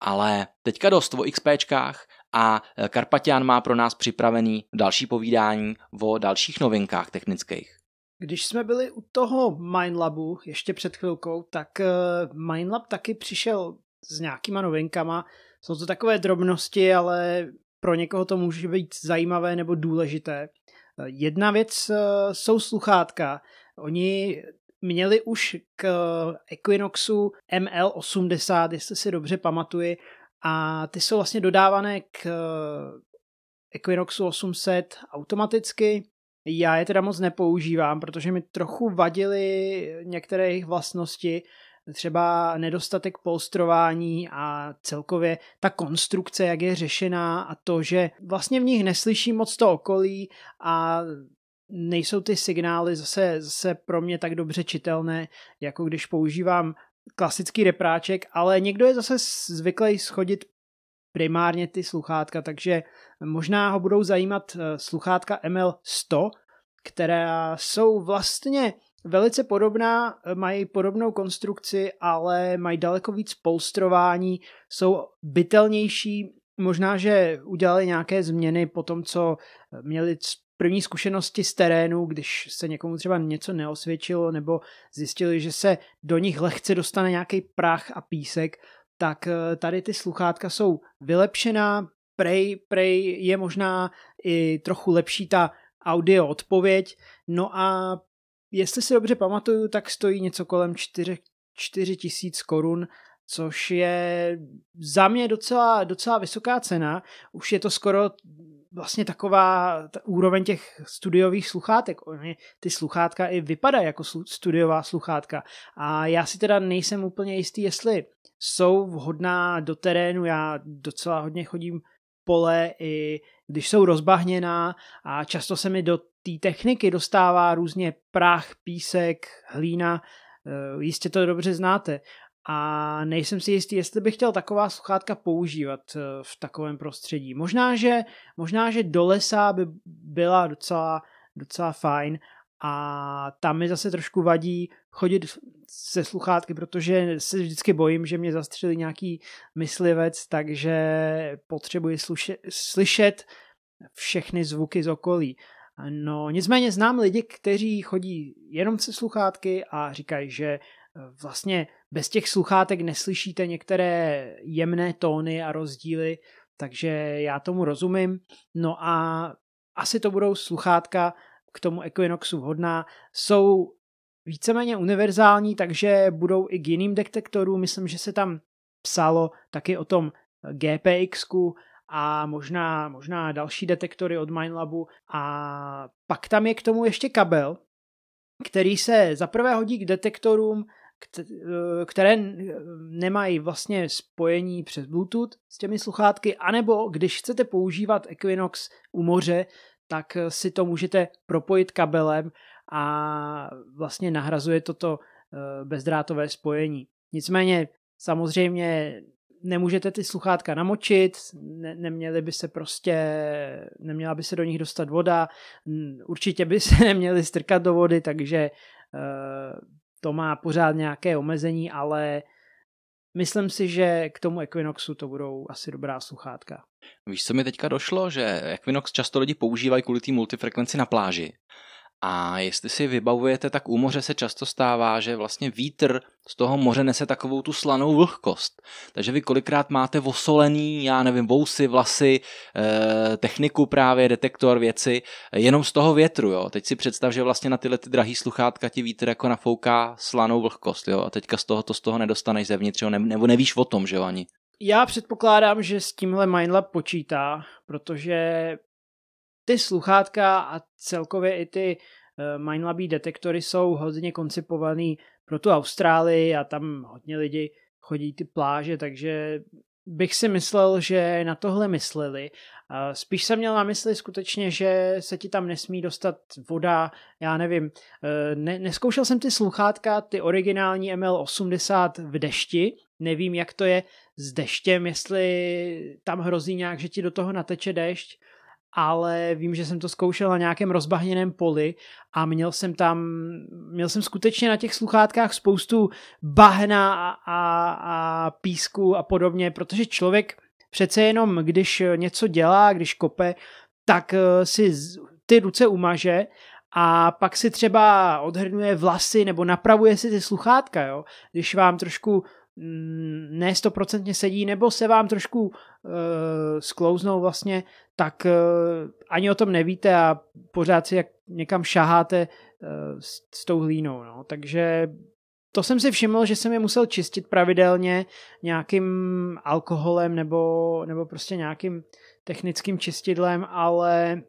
Speaker 1: Ale teďka dost o XPčkách a eh, Karpatian má pro nás připravený další povídání o dalších novinkách technických.
Speaker 2: Když jsme byli u toho Mindlabu ještě před chvilkou, tak uh, Mindlab taky přišel s nějakýma novinkama, jsou to takové drobnosti, ale pro někoho to může být zajímavé nebo důležité. Jedna věc eh, jsou sluchátka. Oni měli už k Equinoxu ML80, jestli si dobře pamatuji, a ty jsou vlastně dodávané k eh, Equinoxu 800 automaticky. Já je teda moc nepoužívám, protože mi trochu vadily některé jejich vlastnosti třeba nedostatek polstrování a celkově ta konstrukce, jak je řešená a to, že vlastně v nich neslyším moc to okolí a nejsou ty signály zase, zase pro mě tak dobře čitelné, jako když používám klasický repráček, ale někdo je zase zvyklý schodit primárně ty sluchátka, takže možná ho budou zajímat eh, sluchátka ML100, která jsou vlastně velice podobná, mají podobnou konstrukci, ale mají daleko víc polstrování, jsou bytelnější, možná, že udělali nějaké změny po tom, co měli první zkušenosti z terénu, když se někomu třeba něco neosvědčilo nebo zjistili, že se do nich lehce dostane nějaký prach a písek, tak eh, tady ty sluchátka jsou vylepšená, prej, prej je možná i trochu lepší ta audio odpověď, no a jestli si dobře pamatuju, tak stojí něco kolem 4, 4 tisíc korun, což je za mě docela, docela vysoká cena. Už je to skoro vlastně taková ta úroveň těch studiových sluchátek. Oni, ty sluchátka i vypadají jako slu, studiová sluchátka. A já si teda nejsem úplně jistý, jestli jsou vhodná do terénu. Já docela hodně chodím pole, i když jsou rozbahněná a často se mi do té techniky dostává různě prach, písek, hlína, eh, jistě to dobře znáte. A nejsem si jistý, jestli bych chtěl taková sluchátka používat eh, v takovém prostředí. Možná, že, možná, že do lesa by byla docela, docela fajn a tam mi zase trošku vadí chodit se sluchátky, protože se vždycky bojím, že mě zastřelí nějaký myslivec, takže potřebuji sluše, slyšet všechny zvuky z okolí. No nicméně znám lidi, kteří chodí jenom se sluchátky a říkají, že eh, vlastně bez těch sluchátek neslyšíte některé jemné tóny a rozdíly, takže já tomu rozumím. No a asi to budou sluchátka k tomu Equinoxu vhodná. Jsou víceméně univerzální, takže budou i k jiným detektorům. Myslím, že se tam psalo taky o tom GPX, a možná, možná další detektory od Mindlabu a pak tam je k tomu ještě kabel, který se zaprvé hodí k detektorům, které nemají vlastně spojení přes Bluetooth s těmi sluchátky, anebo když chcete používat Equinox u moře, tak si to můžete propojit kabelem a vlastně nahrazuje toto eh, bezdrátové spojení. Nicméně samozřejmě nemůžete ty sluchátka namočit, ne, neměly by se prostě, neměla by se do nich dostat voda, určitě by se [laughs] neměly strkat do vody, takže to má pořád nějaké omezení, ale myslím si, že k tomu Equinoxu to budou asi dobrá sluchátka.
Speaker 1: Víš, co mi teďka došlo, že Equinox často lidi používají kvůli té multifrekvenci na pláži. A jestli si vybavujete, tak u moře se často stává, že vlastně vítr z toho moře nese takovou tu slanou vlhkost. Takže vy kolikrát máte vosolený, já nevím, vousy, vlasy, eh, techniku právě, detektor, věci, jenom z toho větru, jo. Teď si představ, že vlastně na tyhle ty drahý sluchátka ti vítr jako nafouká slanou vlhkost, jo. A teďka z toho to z toho nedostaneš zevnitř, jo, nebo nevíš o tom, že jo, ani.
Speaker 2: Já předpokládám, že s tímhle Mindlab počítá, protože ty sluchátka a celkově i ty uh, Mindlabí detektory jsou hodně koncipovaný pro tu Austrálii a tam hodně lidi chodí ty pláže, takže bych si myslel, že na tohle mysleli. Spíš jsem měl na mysli skutečně, že se ti tam nesmí dostat voda, já nevím. Eh, ne, neskoušel jsem ty sluchátka, ty originální ML80 v dešti, nevím, jak to je s deštěm, jestli tam hrozí nějak, že ti do toho nateče dešť, ale vím, že jsem to zkoušel na nějakém rozbahněném poli a měl jsem tam, měl jsem skutečně na těch sluchátkách spoustu bahna a, a, a písku a podobně, protože člověk přece jenom, když něco dělá, když kope, tak eh, si ty ruce umaže a pak si třeba odhrnuje vlasy nebo napravuje si ty sluchátka, jo? Když vám trošku Mm, ne stoprocentně sedí, nebo se vám trošku uh, sklouznou vlastně, tak uh, ani o tom nevíte a pořád si jak někam šaháte s, s tou hlínou. No. Takže to jsem si všiml, že jsem je musel čistit pravidelně nějakým alkoholem nebo, nebo prostě nějakým technickým čistidlem, ale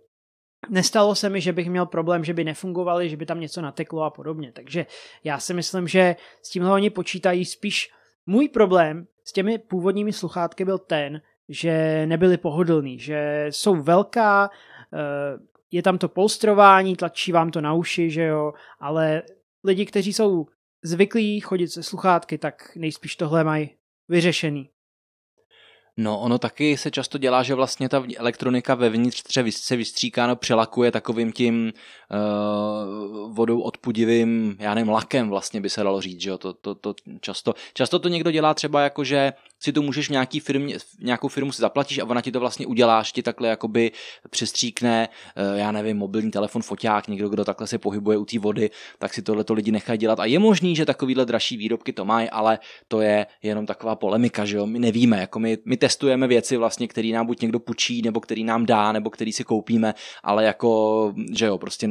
Speaker 2: Nestalo se mi, že bych měl problém, že by nefungovaly, že by tam něco nateklo a podobně. Takže já si myslím, že s tímhle oni počítají spíš můj problém s těmi původními sluchátky byl ten, že nebyly pohodlný, že jsou velká, eh, je tam to polstrování, tlačí vám to na uši, že jo, ale lidi, kteří jsou zvyklí chodit se sluchátky, tak nejspíš tohle mají vyřešený.
Speaker 1: No, ono taky se často dělá, že vlastně ta elektronika vevnitř se vystříká, no přelakuje takovým tím uh, vodou odpudivým, já nevím, lakem vlastně by se dalo říct, že jo, to, to, to často, často to někdo dělá třeba jako, že si to můžeš v nějaký firmě, nějakou firmu si zaplatíš a ona ti to vlastně udělá, ti takhle jakoby přestříkne, uh, já nevím, mobilní telefon, foťák, někdo, kdo takhle se pohybuje u té vody, tak si tohle to lidi nechají dělat. A je možný, že takovýhle dražší výrobky to mají, ale to je jenom taková polemika, že jo, my nevíme, jako my, my testujeme věci vlastně, který nám buď někdo půjčí, nebo který nám dá, nebo který si koupíme, ale jako, že jo, prostě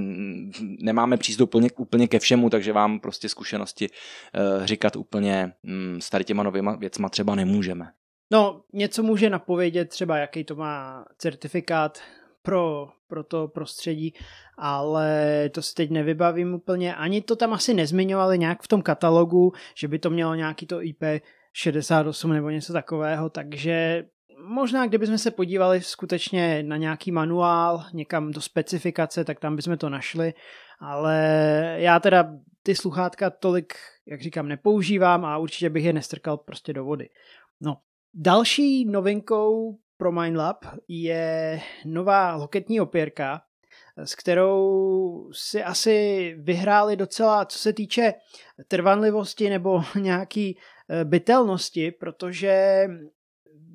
Speaker 1: nemáme přístup úplně, úplně ke všemu, takže vám prostě zkušenosti uh, říkat úplně um, s těma novýma věcma třeba nemůžeme.
Speaker 2: No, něco může napovědět třeba, jaký to má certifikát pro, pro to prostředí, ale to si teď nevybavím úplně. Ani to tam asi nezmiňovali nějak v tom katalogu, že by to mělo nějaký to IP 68 nebo něco takového, takže možná kdybychom se podívali skutečně na nějaký manuál, někam do specifikace, tak tam bychom to našli, ale já teda ty sluchátka tolik, jak říkám, nepoužívám a určitě bych je nestrkal prostě do vody. No, další novinkou pro MindLab je nová loketní opěrka, s kterou si asi vyhráli docela, co se týče trvanlivosti nebo [laughs] nějaký eh, bytelnosti, protože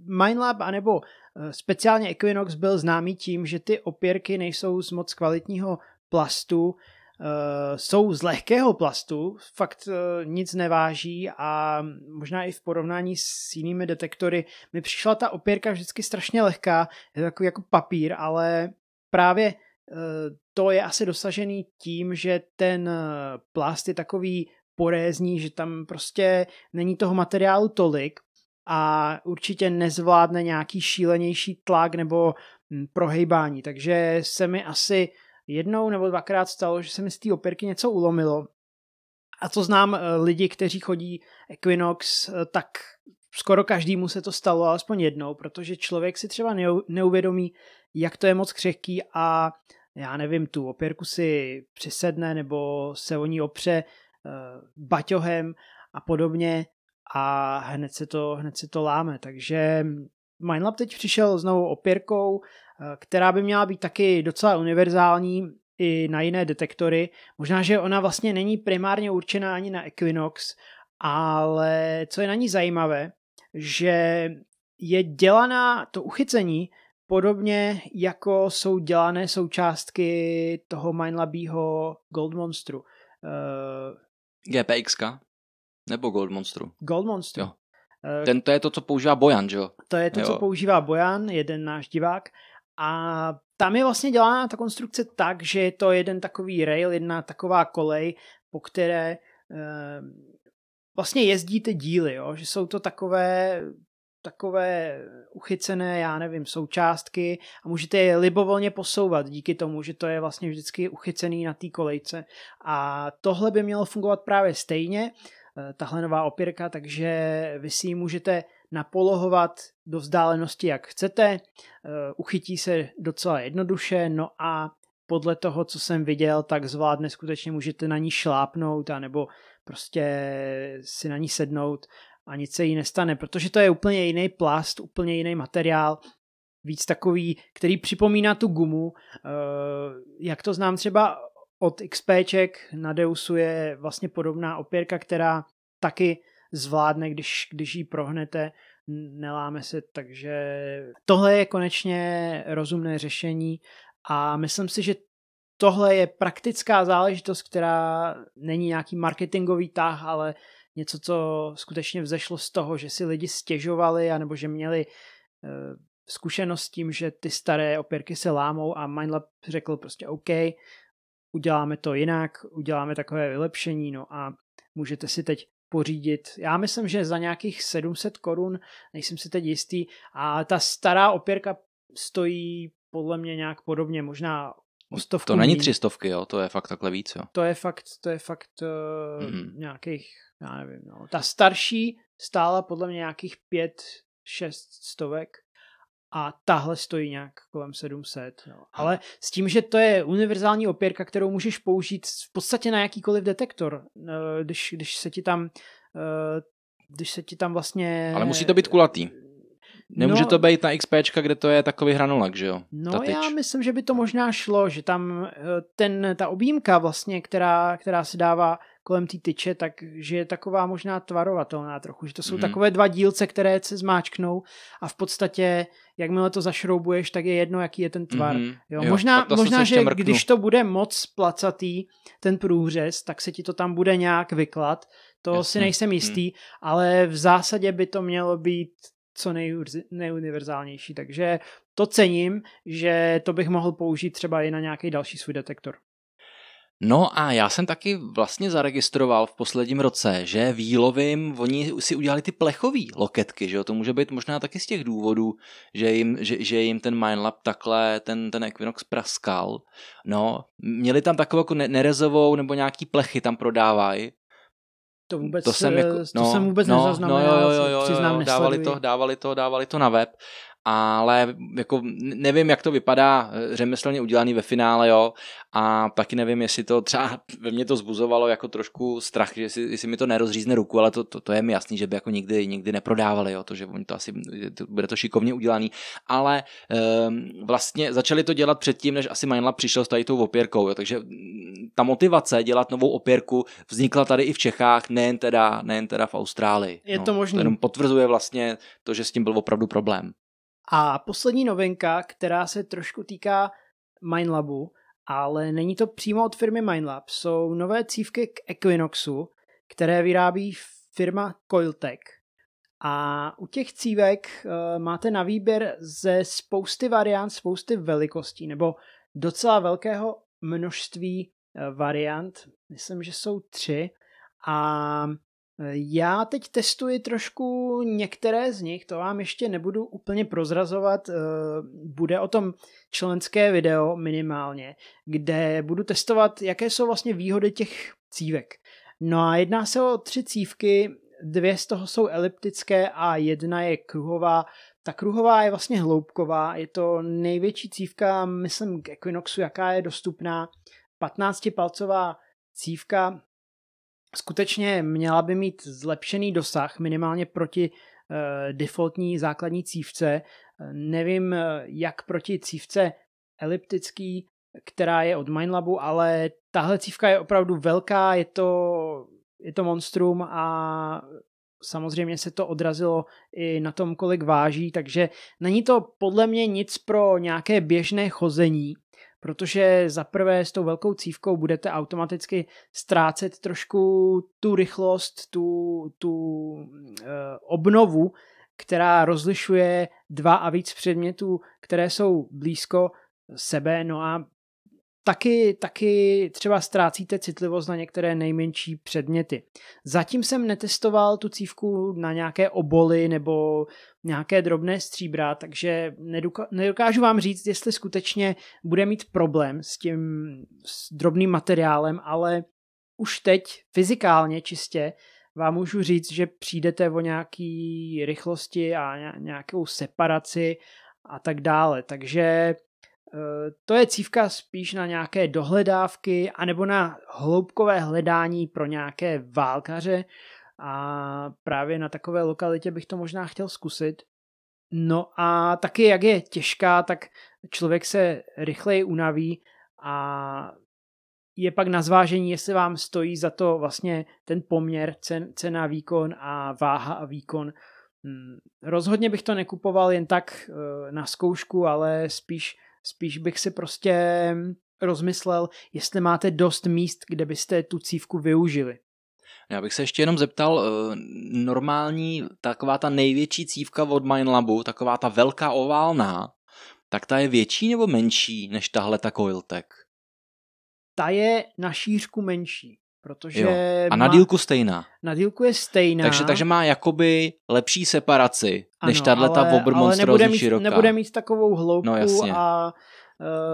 Speaker 2: Mindlab anebo eh, speciálně Equinox byl známý tím, že ty opěrky nejsou z moc kvalitního plastu, jsou z lehkého plastu, fakt uh, nic neváží a možná i v porovnání s jinými detektory mi přišla ta opěrka vždycky strašně lehká, je takový jako papír, ale právě uh, to je asi dosažený tím, že ten plast je takový porézní, že tam prostě není toho materiálu tolik a určitě nezvládne nějaký šílenější tlak nebo hm, prohejbání. Takže se mi asi jednou nebo dvakrát stalo, že se mi z té opěrky něco ulomilo. A co znám eh, lidi, kteří chodí Equinox, eh, tak skoro každému se to stalo alespoň jednou, protože člověk si třeba neuvědomí, jak to je moc křehký a já nevím, tu opěrku si přisedne nebo se o ní opře uh, baťohem a podobně a hned se to, hned se to láme. Takže Mindlab teď přišel s novou opěrkou, eh, která by měla být taky docela univerzální, i na jiné detektory. Možná, že ona vlastně není primárně určená ani na Equinox, ale co je na ní zajímavé, že je dělaná to uchycení podobně jako jsou dělané součástky toho Mindlabího Gold Monstru. Uh,
Speaker 1: eh, GPX nebo Gold Monstru?
Speaker 2: Gold Monstru.
Speaker 1: Jo. Uh, Ten, to je to, co používá Bojan, že jo?
Speaker 2: To je to, jo. co používá Bojan, jeden náš divák. A tam je vlastně dělána ta konstrukce tak, že je to jeden takový rail, jedna taková kolej, po které uh, vlastně jezdí ty díly, jo? že jsou to takové takové uchycené, já nevím, součástky a můžete je libovolně posouvat díky tomu, že to je vlastně vždycky uchycený na té kolejce. A tohle by mělo fungovat právě stejně, eh, tahle nová opěrka, takže vy si ji můžete napolohovat do vzdálenosti, jak chcete, eh, uchytí se docela jednoduše, no a podle toho, co jsem viděl, tak zvládne skutečně můžete na ní šlápnout a nebo prostě si na ní sednout a nic se jí nestane, protože to je úplně jiný plast, úplně jiný materiál, víc takový, který připomíná tu gumu. Eh, jak to znám třeba od XPček na Deusu je vlastně podobná opěrka, která taky zvládne, když, když ji prohnete, neláme se, takže tohle je konečně rozumné řešení a myslím si, že tohle je praktická záležitost, která není nějaký marketingový tah, ale něco, co skutečně vzešlo z toho, že si lidi stěžovali, anebo že měli uh, zkušenost s tím, že ty staré opěrky se lámou a Mindlab řekl prostě OK, uděláme to jinak, uděláme takové vylepšení, no a můžete si teď pořídit. Já myslím, že za nějakých 700 korun, nejsem si teď jistý, a ta stará opěrka stojí podle mě nějak podobně, možná o stovku.
Speaker 1: To není tři stovky, jo, to je fakt takhle víc, jo.
Speaker 2: To je fakt, to je fakt uh, mm. nějakých já nevím, no. Ta starší stála podle mě nějakých pět, šest stovek a tahle stojí nějak kolem 700. No. Ale s tím, že to je univerzální opěrka, kterou můžeš použít v podstatě na jakýkoliv detektor, eh, když, když se ti tam eh, když se ti tam vlastně...
Speaker 1: Ale musí to být kulatý. Nemůže no, to být na XP, kde to je takový hranolak, že jo?
Speaker 2: No já myslím, že by to možná šlo, že tam eh, ten, ta objímka vlastně, která, která se dává kolem té tyče, takže je taková možná tvarovatelná trochu, že to jsou mm. takové dva dílce, které se zmáčknou a v podstatě, jakmile to zašroubuješ, tak je jedno, jaký je ten tvar. Mm. Jo, jo, možná, možná že mrknu. když to bude moc placatý, ten průřez, tak se ti to tam bude nějak vyklat, to Jasně. si nejsem mhm. jistý, mm. ale v zásadě by to mělo být co nejuniverzálnější, takže to cením, že to bych mohl použít třeba i na nějaký další svůj detektor.
Speaker 1: No a já jsem taky vlastně zaregistroval v posledním roce, že výlovým oni si udělali ty plechový loketky, že jo? To může být možná taky z těch důvodů, že jim, že, že jim ten Mindlab takhle, ten, ten Equinox praskal. No, měli tam takovou jako nerezovou nebo nějaký plechy tam prodávají.
Speaker 2: To vůbec, to jsem, jako, no, to jsem vůbec no, nezaznamenal,
Speaker 1: no, jo, jo, jo, jo, přiznám, dávali to, dávali to, dávali to na web ale jako nevím, jak to vypadá eh, řemeslně udělaný ve finále, jo, a taky nevím, jestli to třeba [laughs] ve mně to zbuzovalo jako trošku strach, že jestli, jestli mi to nerozřízne ruku, ale to, to, to je mi jasný, že by jako nikdy, nikdy neprodávali, jo, to, že oni to asi, to, bude to šikovně udělaný, ale um, vlastně začali to dělat předtím, než asi Mindlab přišel s tady tou opěrkou, jo, takže ta motivace dělat novou opěrku vznikla tady i v Čechách, nejen teda, nejen teda v Austrálii.
Speaker 2: Je no, to možné.
Speaker 1: To jenom potvrzuje vlastně to, že s tím byl opravdu problém.
Speaker 2: A poslední novinka, která se trošku týká Mindlabu, ale není to přímo od firmy Mindlab, jsou nové cívky k Equinoxu, které vyrábí firma Coiltech. A u těch cívek uh, máte na výběr ze spousty variant, spousty velikostí, nebo docela velkého množství uh, variant. Myslím, že jsou tři. A já teď testuji trošku některé z nich, to vám ještě nebudu úplně prozrazovat, eh, bude o tom členské video minimálně, kde budu testovat, jaké jsou vlastně výhody těch cívek. No a jedná se o tři cívky, dvě z toho jsou eliptické a jedna je kruhová. Ta kruhová je vlastně hloubková, je to největší cívka, myslím, k Equinoxu, jaká je dostupná. 15-palcová cívka skutečně měla by mít zlepšený dosah minimálně proti uh, defaultní základní cívce. Nevím, jak proti cívce eliptický, která je od Mindlabu, ale tahle cívka je opravdu velká, je to, je to monstrum a samozřejmě se to odrazilo i na tom, kolik váží, takže není to podle mě nic pro nějaké běžné chození, protože za prvé s tou velkou cívkou budete automaticky ztrácet trošku tu rychlost, tu, tu e, obnovu, která rozlišuje dva a víc předmětů, které jsou blízko sebe, no a taky, taky třeba ztrácíte citlivost na některé nejmenší předměty. Zatím jsem netestoval tu cívku na nějaké oboly nebo nějaké drobné stříbra, takže nedokážu vám říct, jestli skutečně bude mít problém s tím s drobným materiálem, ale už teď fyzikálně čistě vám můžu říct, že přijdete o nějaký rychlosti a nějakou separaci a tak dále. Takže to je cívka spíš na nějaké dohledávky anebo na hloubkové hledání pro nějaké válkaře a právě na takové lokalitě bych to možná chtěl zkusit. No a taky jak je těžká, tak člověk se rychleji unaví a je pak na zvážení, jestli vám stojí za to vlastně ten poměr cen, cena, výkon a váha a výkon. Hmm, rozhodně bych to nekupoval jen tak eh, na zkoušku, ale spíš Spíš bych si prostě rozmyslel, jestli máte dost míst, kde byste tu cívku využili.
Speaker 1: Já bych se ještě jenom zeptal, eh, normální, taková ta největší cívka od Mindlabu, taková ta velká oválná, tak ta je větší nebo menší než tahle ta Coiltech?
Speaker 2: Ta je na šířku menší, protože...
Speaker 1: Jo. A na má... dílku stejná.
Speaker 2: Na dílku je stejná.
Speaker 1: Takže, takže má jakoby lepší separaci, ano, než tahle ta nebude
Speaker 2: mít,
Speaker 1: široká.
Speaker 2: nebude mít takovou hloubku no, jasně. a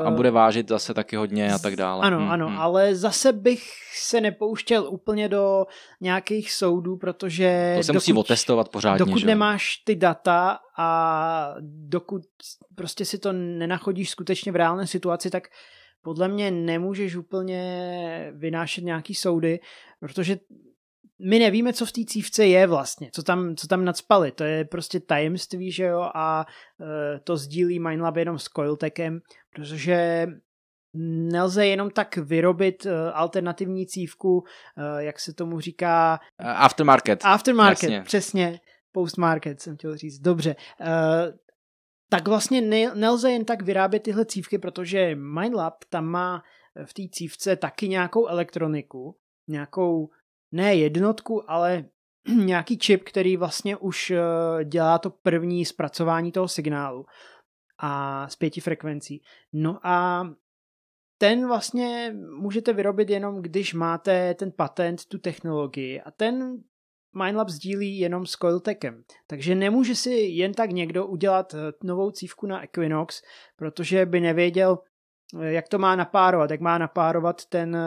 Speaker 1: a bude vážit zase taky hodně a tak dále.
Speaker 2: Ano, hmm, ano, hmm. ale zase bych se nepouštěl úplně do nějakých soudů, protože...
Speaker 1: To se dokud, musí otestovat pořádně.
Speaker 2: Dokud
Speaker 1: že?
Speaker 2: nemáš ty data a dokud prostě si to nenachodíš skutečně v reálné situaci, tak podle mě nemůžeš úplně vynášet nějaký soudy, protože my nevíme, co v té cívce je vlastně, co tam, co tam nadspali. To je prostě tajemství, že jo, a e, to sdílí Mindlab jenom s Coiltechem, protože nelze jenom tak vyrobit e, alternativní cívku, e, jak se tomu říká...
Speaker 1: Aftermarket.
Speaker 2: Aftermarket, Jasně. přesně. Postmarket jsem chtěl říct. Dobře. Tak vlastně ne, nelze jen tak vyrábět tyhle cívky, protože Mindlab tam má v té cívce taky nějakou elektroniku, nějakou ne jednotku, ale [clears throat] nějaký čip, který vlastně už eh, dělá to první zpracování toho signálu a z pěti frekvencí. No a ten vlastně můžete vyrobit jenom, když máte ten patent, tu technologii a ten Mindlab sdílí jenom s Coiltechem. Takže nemůže si jen tak někdo udělat eh, novou cívku na Equinox, protože by nevěděl, eh, jak to má napárovat, jak má napárovat ten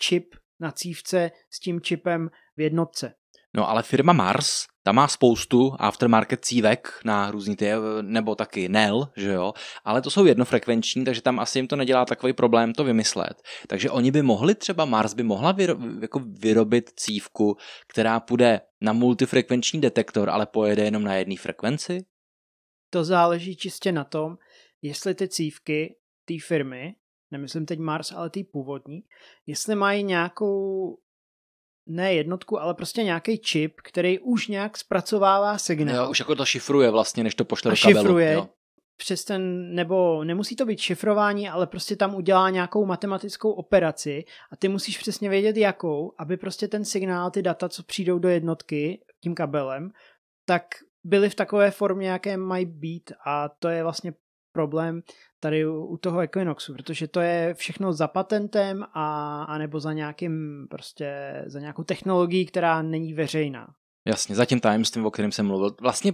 Speaker 2: čip na cívce s tím čipem v jednotce.
Speaker 1: No ale firma Mars, ta má spoustu aftermarket cívek na různý ty, nebo taky NEL, že jo, ale to jsou jednofrekvenční, takže tam asi jim to nedělá takový problém to vymyslet. Takže oni by mohli třeba, Mars by mohla vyro, jako vyrobit cívku, která půjde na multifrekvenční detektor, ale pojede jenom na jedné frekvenci?
Speaker 2: To záleží čistě na tom, jestli ty cívky té firmy nemyslím teď Mars, ale ty původní, jestli mají nějakou ne jednotku, ale prostě nějaký čip, který už nějak zpracovává signál.
Speaker 1: Jo, už jako to šifruje vlastně, než to pošle
Speaker 2: a
Speaker 1: do kabelu.
Speaker 2: šifruje
Speaker 1: jo.
Speaker 2: přes ten, nebo nemusí to být šifrování, ale prostě tam udělá nějakou matematickou operaci a ty musíš přesně vědět jakou, aby prostě ten signál, ty data, co přijdou do jednotky tím kabelem, tak byly v takové formě, jaké mají být a to je vlastně problém tady u toho Equinoxu, protože to je všechno za patentem a, a nebo za nějakým prostě, za nějakou technologií, která není veřejná.
Speaker 1: Jasně, za tím tajemstvím, o kterém jsem mluvil. Vlastně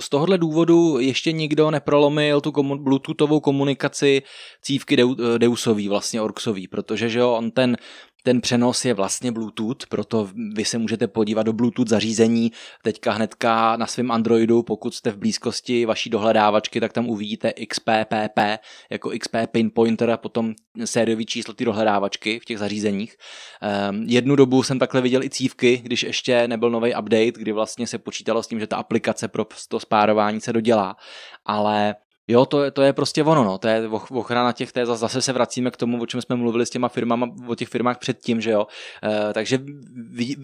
Speaker 1: z tohohle důvodu ještě nikdo neprolomil tu komu- bluetoothovou komunikaci cívky Deusový, vlastně Orksový, protože že jo, on ten ten přenos je vlastně Bluetooth, proto vy se můžete podívat do Bluetooth zařízení teďka hnedka na svém Androidu, pokud jste v blízkosti vaší dohledávačky, tak tam uvidíte XPPP jako XP Pinpointer a potom sériový číslo ty dohledávačky v těch zařízeních. Um, jednu dobu jsem takhle viděl i cívky, když ještě nebyl nový update, kdy vlastně se počítalo s tím, že ta aplikace pro to spárování se dodělá, ale Jo, to je, to je prostě ono, no. to je ochrana těch, to je zase se vracíme k tomu, o čem jsme mluvili s těma firmama, o těch firmách předtím, že jo. E, takže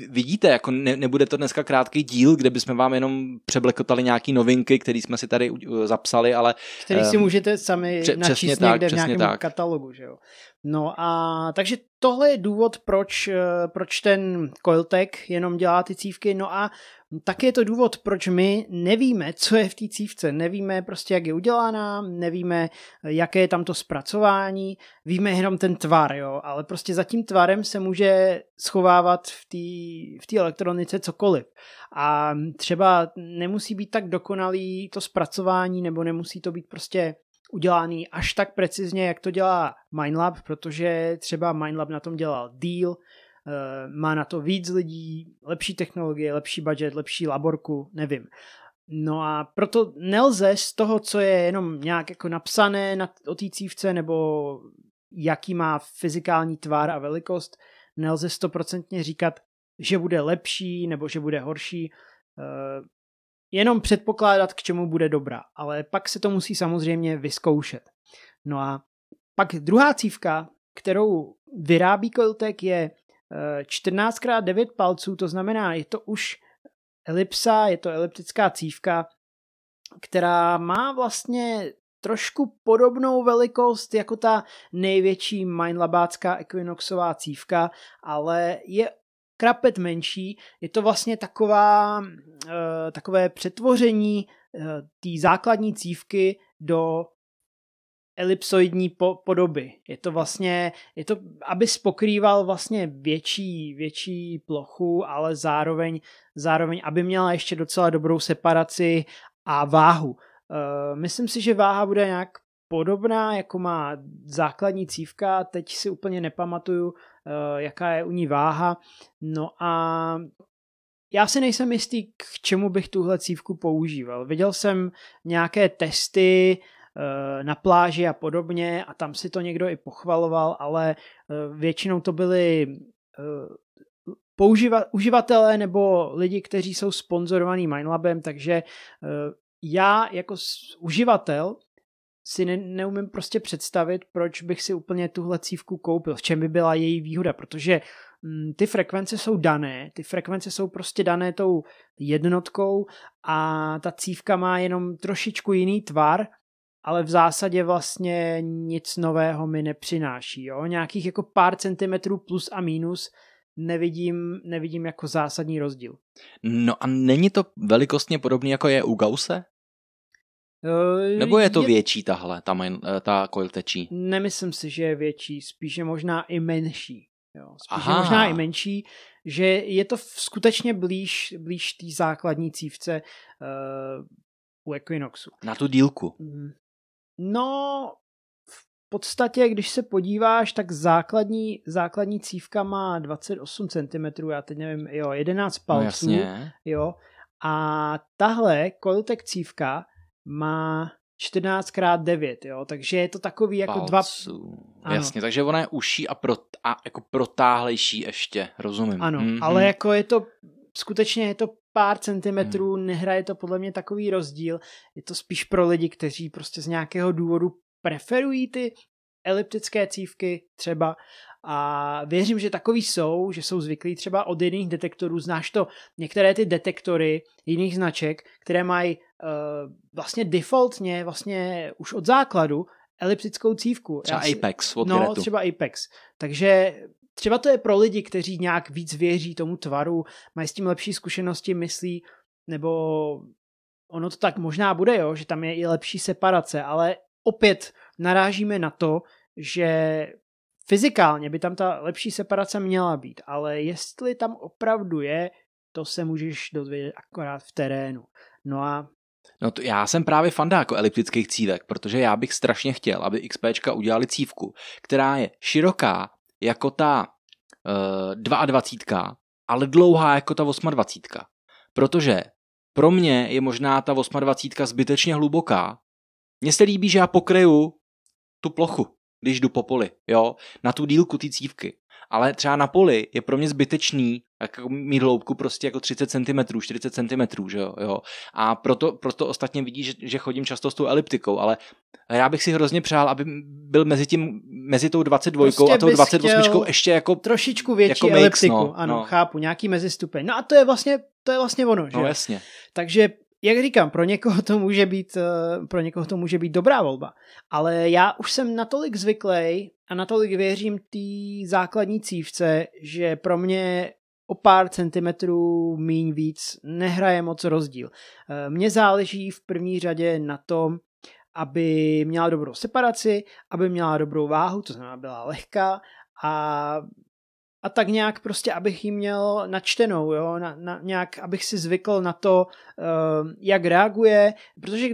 Speaker 1: vidíte, jako ne, nebude to dneska krátký díl, kde bychom vám jenom přeblekotali nějaký novinky, které jsme si tady zapsali, ale...
Speaker 2: Který si můžete sami pře- načíst tak, někde v nějakém tak. katalogu, že jo. No a takže tohle je důvod, proč, eh, proč ten Coiltech jenom dělá ty cívky, no a tak je to důvod, proč my nevíme, co je v té cívce. Nevíme prostě, jak je udělána, nevíme, jaké je tam to zpracování, víme jenom ten tvar, jo, ale prostě za tím tvarem se může schovávat v té v elektronice cokoliv. A třeba nemusí být tak dokonalý to zpracování, nebo nemusí to být prostě udělaný až tak precizně, jak to dělá Mindlab, protože třeba Mindlab na tom dělal deal, eh, má na to víc lidí, lepší technologie, lepší budget, lepší laborku, nevím. No a proto nelze z toho, co je jenom nějak jako napsané na, o té cívce, nebo jaký má fyzikální tvar a velikost, nelze stoprocentně říkat, že bude lepší nebo že bude horší. Jenom předpokládat, k čemu bude dobrá, ale pak se to musí samozřejmě vyzkoušet. No a pak druhá cívka, kterou vyrábí Coiltech je 14x9 eh, palců, to znamená, je to už elipsa, je to eliptická cívka, která má vlastně trošku podobnou velikost jako ta největší Mindlabácká Equinoxová cívka, ale je krapet menší, je to vlastně taková, uh, takové přetvoření uh, té základní cívky do elipsoidní po, podoby. Je to vlastně, je to, aby spokrýval vlastně větší, větší plochu, ale zároveň, zároveň, aby měla ještě docela dobrou separaci a váhu. Uh, myslím si, že váha bude nějak podobná, jako má základní cívka, teď si úplně nepamatuju, Eh, jaká je u ní váha. No a já si nejsem jistý, k čemu bych tuhle cívku používal. Viděl jsem nějaké testy eh, na pláži a podobně a tam si to někdo i pochvaloval, ale eh, většinou to byly použiva- uživatelé nebo lidi, kteří jsou sponzorovaní Mindlabem, takže já jako uživatel si ne, neumím prostě představit, proč bych si úplně tuhle cívku koupil, v čem by byla její výhoda, protože mm, ty frekvence jsou dané, ty frekvence jsou prostě dané tou jednotkou a ta cívka má jenom trošičku jiný tvar, ale v zásadě vlastně nic nového mi nepřináší. Jo? Nějakých jako pár centimetrů plus a minus nevidím, nevidím jako zásadní rozdíl.
Speaker 1: No a není to velikostně podobný jako je u Gause? Uh, Nebo je to je... větší tahle, ta, main, eh, ta coil tečí?
Speaker 2: Nemyslím si, že je větší, spíše možná i menší. Jo, spíše Aha. možná i menší, že je to skutečně blíž, blíž té základní cívce uh, u Equinoxu.
Speaker 1: Na tu dílku.
Speaker 2: Mhm. No, v podstatě, když se podíváš, tak základní, základní cívka má 28 cm, já teď nevím, jo, 11 palců. No jasně. Jo, a tahle Coiltech cívka má 14x9, jo, takže je to takový jako Palců.
Speaker 1: dva... Jasně, takže ona je uší a, pro, a jako protáhlejší ještě, rozumím.
Speaker 2: Ano, mm-hmm. ale jako je to, skutečně je to pár centimetrů, mm. nehraje to podle mě takový rozdíl, je to spíš pro lidi, kteří prostě z nějakého důvodu preferují ty eliptické cívky třeba a věřím, že takový jsou, že jsou zvyklí třeba od jiných detektorů. Znáš to, některé ty detektory jiných značek, které mají vlastně defaultně, vlastně už od základu eliptickou cívku.
Speaker 1: Třeba si, Apex od
Speaker 2: No, Geretu. třeba Apex. Takže třeba to je pro lidi, kteří nějak víc věří tomu tvaru, mají s tím lepší zkušenosti, myslí, nebo ono to tak možná bude, jo, že tam je i lepší separace, ale opět narážíme na to, že fyzikálně by tam ta lepší separace měla být, ale jestli tam opravdu je, to se můžeš dozvědět akorát v terénu. No a
Speaker 1: No to já jsem právě fanda jako eliptických cívek, protože já bych strašně chtěl, aby XPčka udělali cívku, která je široká jako ta uh, 22, ale dlouhá jako ta 28. Protože pro mě je možná ta 28 zbytečně hluboká. Mně se líbí, že já pokryju tu plochu když jdu po poli, jo, na tu dílku ty cívky. Ale třeba na poli je pro mě zbytečný jako mít hloubku prostě jako 30 cm, 40 cm, že jo, jo. A proto, proto ostatně vidí, že, že chodím často s tou eliptikou, ale já bych si hrozně přál, aby byl mezi tím, mezi tou 22 prostě a tou 28 ještě jako
Speaker 2: trošičku větší jako eliptiku, mix, no, ano, no. chápu, nějaký mezistupeň. No a to je vlastně, to je vlastně ono, že?
Speaker 1: No jasně.
Speaker 2: Takže jak říkám, pro někoho to může být, eh, pro někoho to může být dobrá volba, ale já už jsem natolik zvyklý a natolik věřím té základní cívce, že pro mě o pár centimetrů míň víc nehraje moc rozdíl. Eh, mně záleží v první řadě na tom, aby měla dobrou separaci, aby měla dobrou váhu, to znamená byla lehká a a tak nějak prostě, abych ji měl načtenou, jo, na, na, nějak, abych si zvykl na to, uh, jak reaguje, protože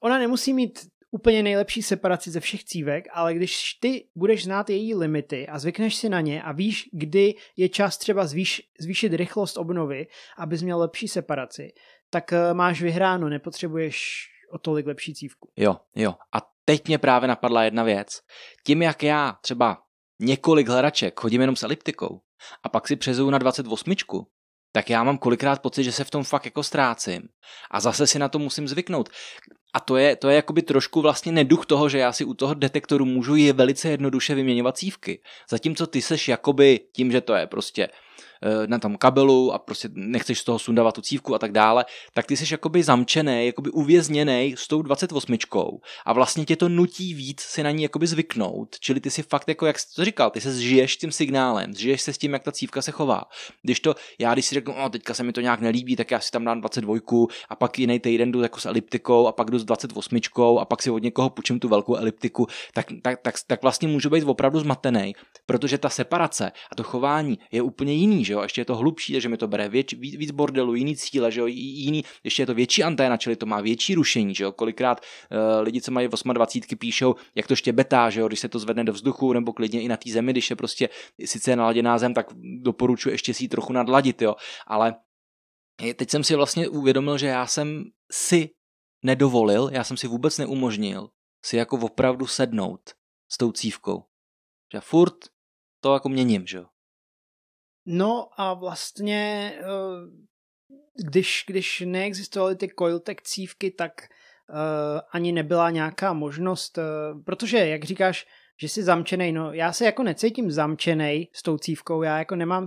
Speaker 2: ona nemusí mít úplně nejlepší separaci ze všech cívek, ale když ty budeš znát její limity a zvykneš si na ně a víš, kdy je čas třeba zvýš, zvýšit rychlost obnovy, abys měl lepší separaci, tak uh, máš vyhráno, nepotřebuješ o tolik lepší cívku.
Speaker 1: Jo, jo. A teď mě právě napadla jedna věc. Tím, jak já třeba několik hledaček, chodím jenom s eliptikou a pak si přezuju na 28, tak já mám kolikrát pocit, že se v tom fakt jako ztrácím. A zase si na to musím zvyknout. A to je, to je jakoby trošku vlastně neduch toho, že já si u toho detektoru můžu je velice jednoduše vyměňovat cívky. Zatímco ty seš jakoby tím, že to je prostě na tom kabelu a prostě nechceš z toho sundávat tu cívku a tak dále, tak ty jsi jakoby zamčený, jakoby uvězněný s tou 28 a vlastně tě to nutí víc si na ní jakoby zvyknout, čili ty si fakt jako, jak jsi to říkal, ty se zžiješ tím signálem, zžiješ se s tím, jak ta cívka se chová. Když to, já když si řeknu, no, teďka se mi to nějak nelíbí, tak já si tam dám 22 a pak jiný týden jdu jako s eliptikou a pak jdu s 28 a pak si od někoho půjčím tu velkou eliptiku, tak, tak, tak, tak vlastně můžu být opravdu zmatený, protože ta separace a to chování je úplně jiný, že jo, ještě je to hlubší, takže mi to bere věč, víc, víc bordelu, jiný cíle, že jo, jiný, ještě je to větší anténa, čili to má větší rušení, že jo, kolikrát uh, lidi, co mají 28 píšou, jak to betá, že jo, když se to zvedne do vzduchu, nebo klidně i na té zemi, když je prostě sice je naladěná zem, tak doporučuji ještě si ji trochu nadladit, jo, ale teď jsem si vlastně uvědomil, že já jsem si nedovolil, já jsem si vůbec neumožnil si jako opravdu sednout s tou cívkou. Že furt to jako měním, že jo.
Speaker 2: No a vlastně, eh, když, když neexistovaly ty Coiltech cívky, tak eh, ani nebyla nějaká možnost, eh, protože, jak říkáš, že jsi zamčený, no já se jako necítím zamčený s tou cívkou, já jako nemám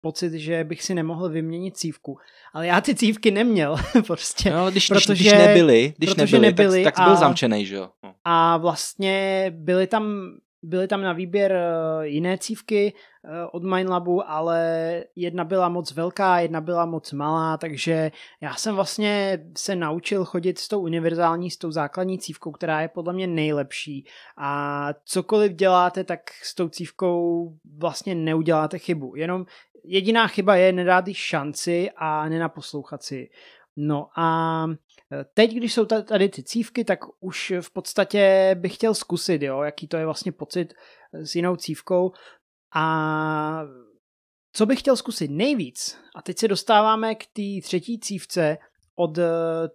Speaker 2: pocit, že bych si nemohl vyměnit cívku. Ale já ty cívky neměl [laughs] prostě.
Speaker 1: No, ale když, protože, když nebyli, když nebyli, nebyli tak, tak byl zamčený, že jo? No.
Speaker 2: A vlastně byly tam Byly tam na výběr eh, jiné cívky eh, od Mindlabu, ale jedna byla moc velká, jedna byla moc malá, takže já jsem vlastně se naučil chodit s tou univerzální, s tou základní cívkou, která je podle mě nejlepší. A cokoliv děláte, tak s tou cívkou vlastně neuděláte chybu. Jenom jediná chyba je nedát jí šanci a nenaposlouchat si. No a e, teď, když jsou tady ty cívky, tak už v podstatě bych chtěl zkusit, jo, jaký to je vlastně pocit e, s jinou cívkou. A co bych chtěl zkusit nejvíc, a teď se dostáváme k té třetí cívce od e,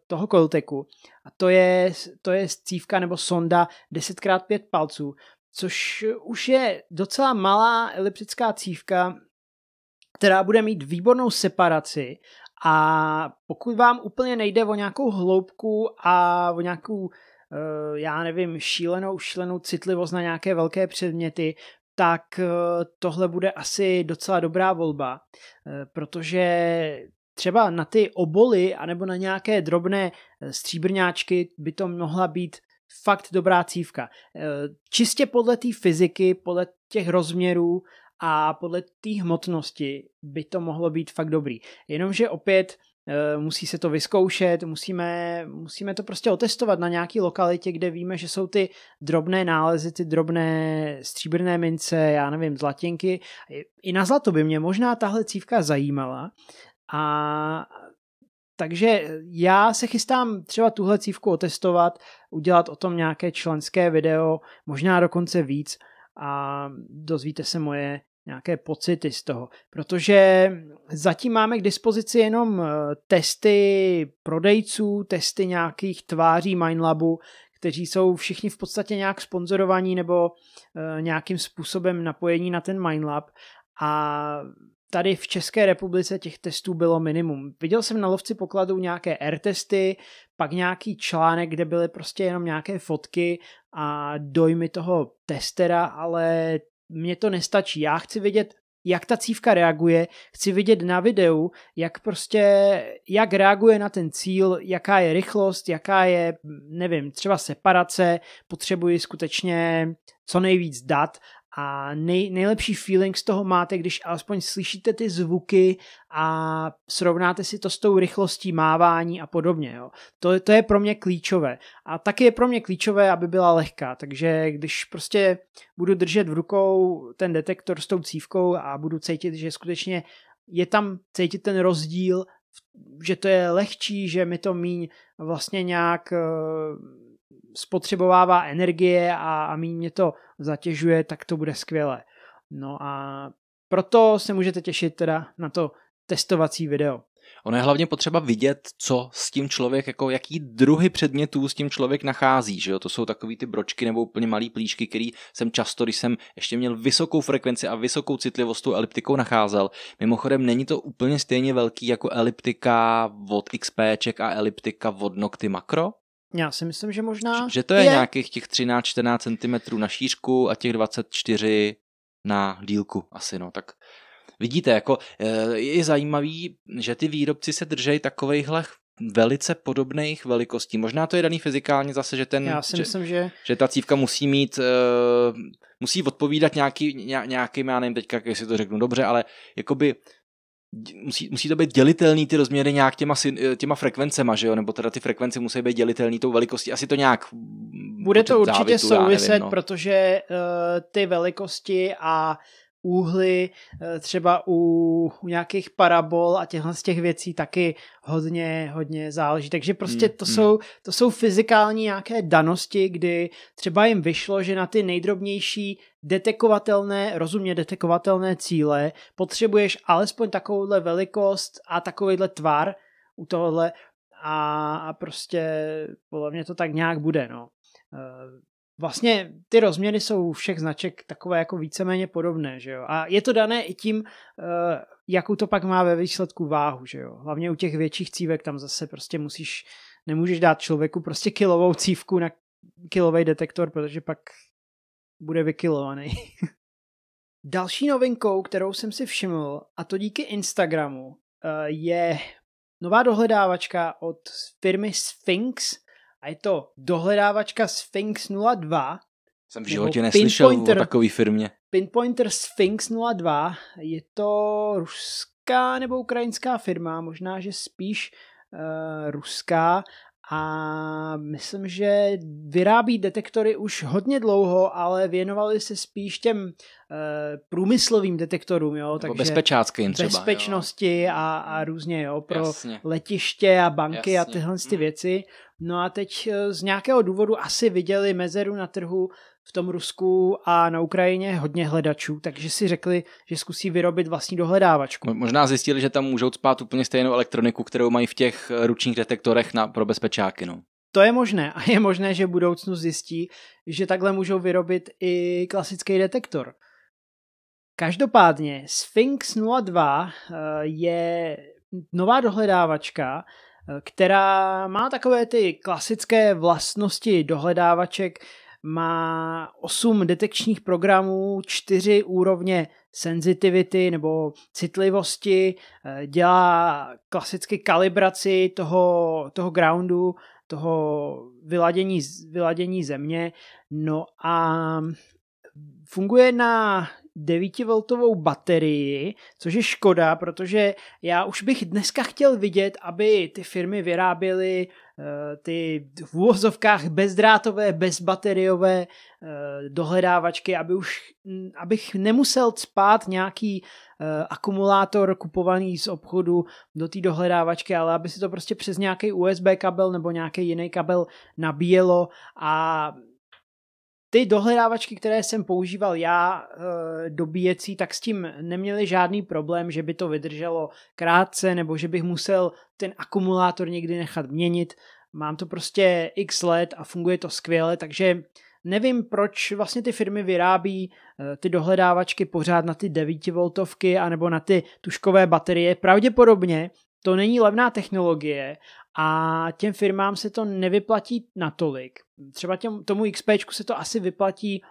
Speaker 2: toho Colteku, a to je, to je cívka nebo sonda 10x5 palců, což už je docela malá eliptická cívka, která bude mít výbornou separaci a pokud vám úplně nejde o nějakou hloubku a o nějakou, eh, já nevím, šílenou, šílenou citlivost na nějaké velké předměty, tak eh, tohle bude asi docela dobrá volba, eh, protože třeba na ty oboly anebo na nějaké drobné stříbrňáčky by to mohla být fakt dobrá cívka. Čistě podle té fyziky, podle těch rozměrů a podle té hmotnosti by to mohlo být fakt dobrý. Jenomže opět eh, musí se to vyzkoušet, musíme, musíme to prostě otestovat na nějaký lokalitě, kde víme, že jsou ty drobné nálezy, ty drobné stříbrné mince, já nevím, zlatinky. I na zlato by mě možná tahle cívka zajímala. A takže já se chystám třeba tuhle cívku otestovat, udělat o tom nějaké členské video, možná dokonce víc a dozvíte se moje nějaké pocity z toho, protože zatím máme k dispozici jenom eh, testy prodejců, testy nějakých tváří Mindlabu, kteří jsou všichni v podstatě nějak sponzorovaní nebo uh, nějakým způsobem napojení na ten Mindlab. A tady v České republice těch testů bylo minimum. Viděl jsem na lovci pokladů nějaké R testy, pak nějaký článek, kde byly prostě jenom nějaké fotky a dojmy toho testera, ale mně to nestačí. Já chci vidět jak ta cívka reaguje, chci vidět na videu, jak prostě, jak reaguje na ten cíl, jaká je rychlost, jaká je, nevím, třeba separace, potřebuji skutečně co nejvíc dat a nej, nejlepší feeling z toho máte, když alespoň slyšíte ty zvuky a srovnáte si to s tou rychlostí mávání a podobně. Jo. To, to je pro mě klíčové. A taky je pro mě klíčové, aby byla lehká. Takže když prostě budu držet v rukou ten detektor s tou cívkou a budu cítit, že skutečně je tam cítit ten rozdíl, že to je lehčí, že mi to míň vlastně nějak spotřebovává energie a, a méně mě to zatěžuje, tak to bude skvělé. No a proto se můžete těšit teda na to testovací video.
Speaker 1: Ono je hlavně potřeba vidět, co s tím člověk, jako jaký druhy předmětů s tím člověk nachází, že jo? To jsou takový ty bročky nebo úplně malý plíšky, který jsem často, když jsem ještě měl vysokou frekvenci a vysokou citlivost tou eliptikou nacházel. Mimochodem není to úplně stejně velký jako eliptika od XPček a eliptika od Nocty Macro,
Speaker 2: já si myslím, že možná...
Speaker 1: Že to je, je. nějakých těch 13-14 cm na šířku a těch 24 na dílku asi, no. Tak vidíte, jako eh, je zajímavý, že ty výrobci se držejí takovejhle velice podobných velikostí. Možná to je daný fyzikálně zase, že ten,
Speaker 2: Já si
Speaker 1: že,
Speaker 2: myslím, že...
Speaker 1: že ta cívka musí mít, uh, musí odpovídat nějaký, nějakým, já nevím teďka, jestli to řeknu dobře, ale jakoby musí, musí to být dělitelný ty rozměry nějak těma, těma frekvencema, že jo? Nebo teda ty frekvence musí být dělitelný tou velikostí. Asi to nějak
Speaker 2: Bude to určitě závitu, souviset, nevím, no. protože uh, ty velikosti a úhly, eh, třeba u, u nějakých parabol a těchhle z těch věcí taky hodně, hodně záleží. Takže prostě to, hmm. jsou, to jsou fyzikální nějaké danosti, kdy třeba jim vyšlo, že na ty nejdrobnější detekovatelné, rozumně detekovatelné cíle potřebuješ alespoň takovouhle velikost a takovýhle tvar u tohohle a, a prostě podle mě to tak nějak bude, no. Eh, vlastně ty rozměry jsou všech značek takové jako víceméně podobné, že jo. A je to dané i tím, uh, jakou to pak má ve výsledku váhu, že jo. Hlavně u těch větších cívek tam zase prostě musíš, nemůžeš dát člověku prostě kilovou cívku na kilový detektor, protože pak bude vykilovaný. [laughs] Další novinkou, kterou jsem si všiml, a to díky Instagramu, eh, je nová dohledávačka od firmy Sphinx, a je to dohledávačka Sphinx 02.
Speaker 1: Jsem v životě neslyšel o takové firmě.
Speaker 2: Pinpointer Sphinx 02 je to ruská nebo ukrajinská firma, možná, že spíš uh, ruská a myslím, že vyrábí detektory už hodně dlouho, ale věnovali se spíš těm uh, průmyslovým detektorům, jo,
Speaker 1: takže bezpečáckým třeba,
Speaker 2: bezpečnosti a, a různě, jo, pro Jasně. letiště a banky Jasně. a tyhle ty věci. No a teď eh, z nějakého důvodu asi viděli mezeru na trhu v tom Rusku a na Ukrajině hodně hledačů, takže si řekli, že zkusí vyrobit vlastní dohledávačku.
Speaker 1: Možná zjistili, že tam můžou spát úplně stejnou elektroniku, kterou mají v těch eh, ručních detektorech na, pro bezpečáky. No.
Speaker 2: To je možné a je možné, že v budoucnu zjistí, že takhle můžou vyrobit i klasický detektor. Každopádně Sphinx 02 eh, je nová dohledávačka, která má takové ty klasické vlastnosti dohledávaček, má 8 detekčních programů, 4 úrovně sensitivity nebo citlivosti, eh, dělá klasicky kalibraci toho, toho groundu, toho vyladění, vyladění země, no a funguje na 9V baterii, což je škoda, protože já už bych dneska chtěl vidět, aby ty firmy vyráběly uh, ty v úvozovkách bezdrátové, bezbateriové uh, dohledávačky, aby už, abych nemusel spát nějaký uh, akumulátor kupovaný z obchodu do té dohledávačky, ale aby si to prostě přes nějaký USB kabel nebo nějaký jiný kabel nabíjelo a ty dohledávačky, které jsem používal já eh, dobíjecí, tak s tím neměli žádný problém, že by to vydrželo krátce nebo že bych musel ten akumulátor někdy nechat měnit. mám to prostě x let a funguje to skvěle, takže nevím, proč vlastně ty firmy vyrábí eh, ty dohledávačky pořád na ty 9 voltovky anebo na ty tuškové baterie. Pravděpodobně to není levná technologie a těm firmám se to nevyplatí natolik. Třeba těm, tomu XP se to asi vyplatí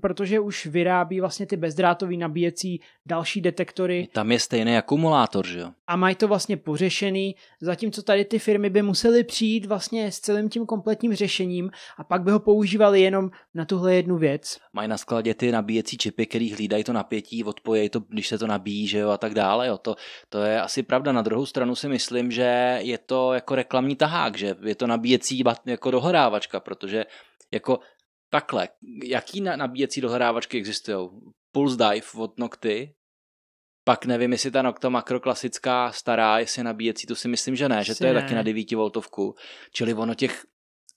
Speaker 2: protože už vyrábí vlastně ty bezdrátový nabíjecí další detektory.
Speaker 1: Tam je stejný akumulátor, že jo?
Speaker 2: A mají to vlastně pořešený, zatímco tady ty firmy by musely přijít vlastně s celým tím kompletním řešením a pak by ho používali jenom na tuhle jednu věc.
Speaker 1: Mají na skladě ty nabíjecí čipy, který hlídají to napětí, odpojejí to, když se to nabíjí, že jo, a tak dále, jo. To, to je asi pravda. Na druhou stranu si myslím, že je to jako reklamní tahák, že je to nabíjecí jako dohrávačka, protože jako Takhle, jaký nabíjecí dohrávačky existují? Pulse Dive od Nocty, pak nevím, jestli ta Nocta makro klasická stará, jestli nabíjecí, to si myslím, že ne, že to je ne. taky na 9 voltovku. Čili ono těch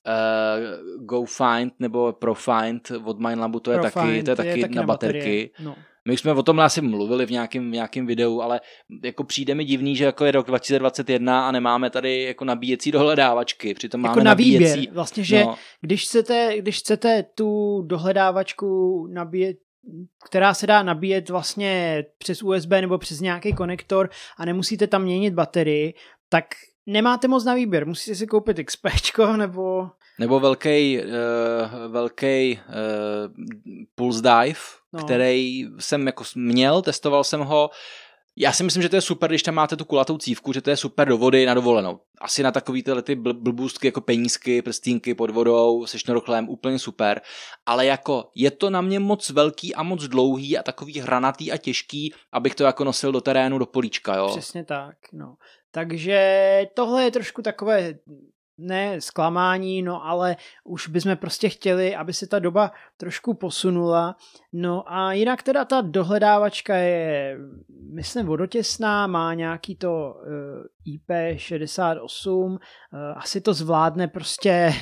Speaker 1: uh, Go Find nebo Pro Find od Mindlabu, to je Pro taky, to je taky, je taky na, na baterky. No. My už jsme o tom asi mluvili v nějakém, v nějakém videu, ale jako přijde mi divný, že jako je rok 2021 a nemáme tady jako nabíjecí dohledávačky. Přitom jako máme na nabíjecí.
Speaker 2: Výběr. Vlastně, že no. když, chcete, když chcete tu dohledávačku nabíjet která se dá nabíjet vlastně přes USB nebo přes nějaký konektor a nemusíte tam měnit baterii, tak nemáte moc na výběr. Musíte si koupit XP nebo
Speaker 1: nebo velký, uh, velký uh, Pulse Dive, no. který jsem jako měl, testoval jsem ho. Já si myslím, že to je super, když tam máte tu kulatou cívku, že to je super do vody na dovolenou. Asi na takový tyhle ty blbůstky jako penízky, prstínky pod vodou se šnorchlem, úplně super. Ale jako je to na mě moc velký a moc dlouhý a takový hranatý a těžký, abych to jako nosil do terénu, do políčka, jo.
Speaker 2: Přesně tak, no. Takže tohle je trošku takové ne zklamání, no ale už bychom prostě chtěli, aby se ta doba trošku posunula. No a jinak teda ta dohledávačka je, myslím, vodotěsná, má nějaký to uh, eh, IP68, uh, eh, asi to zvládne prostě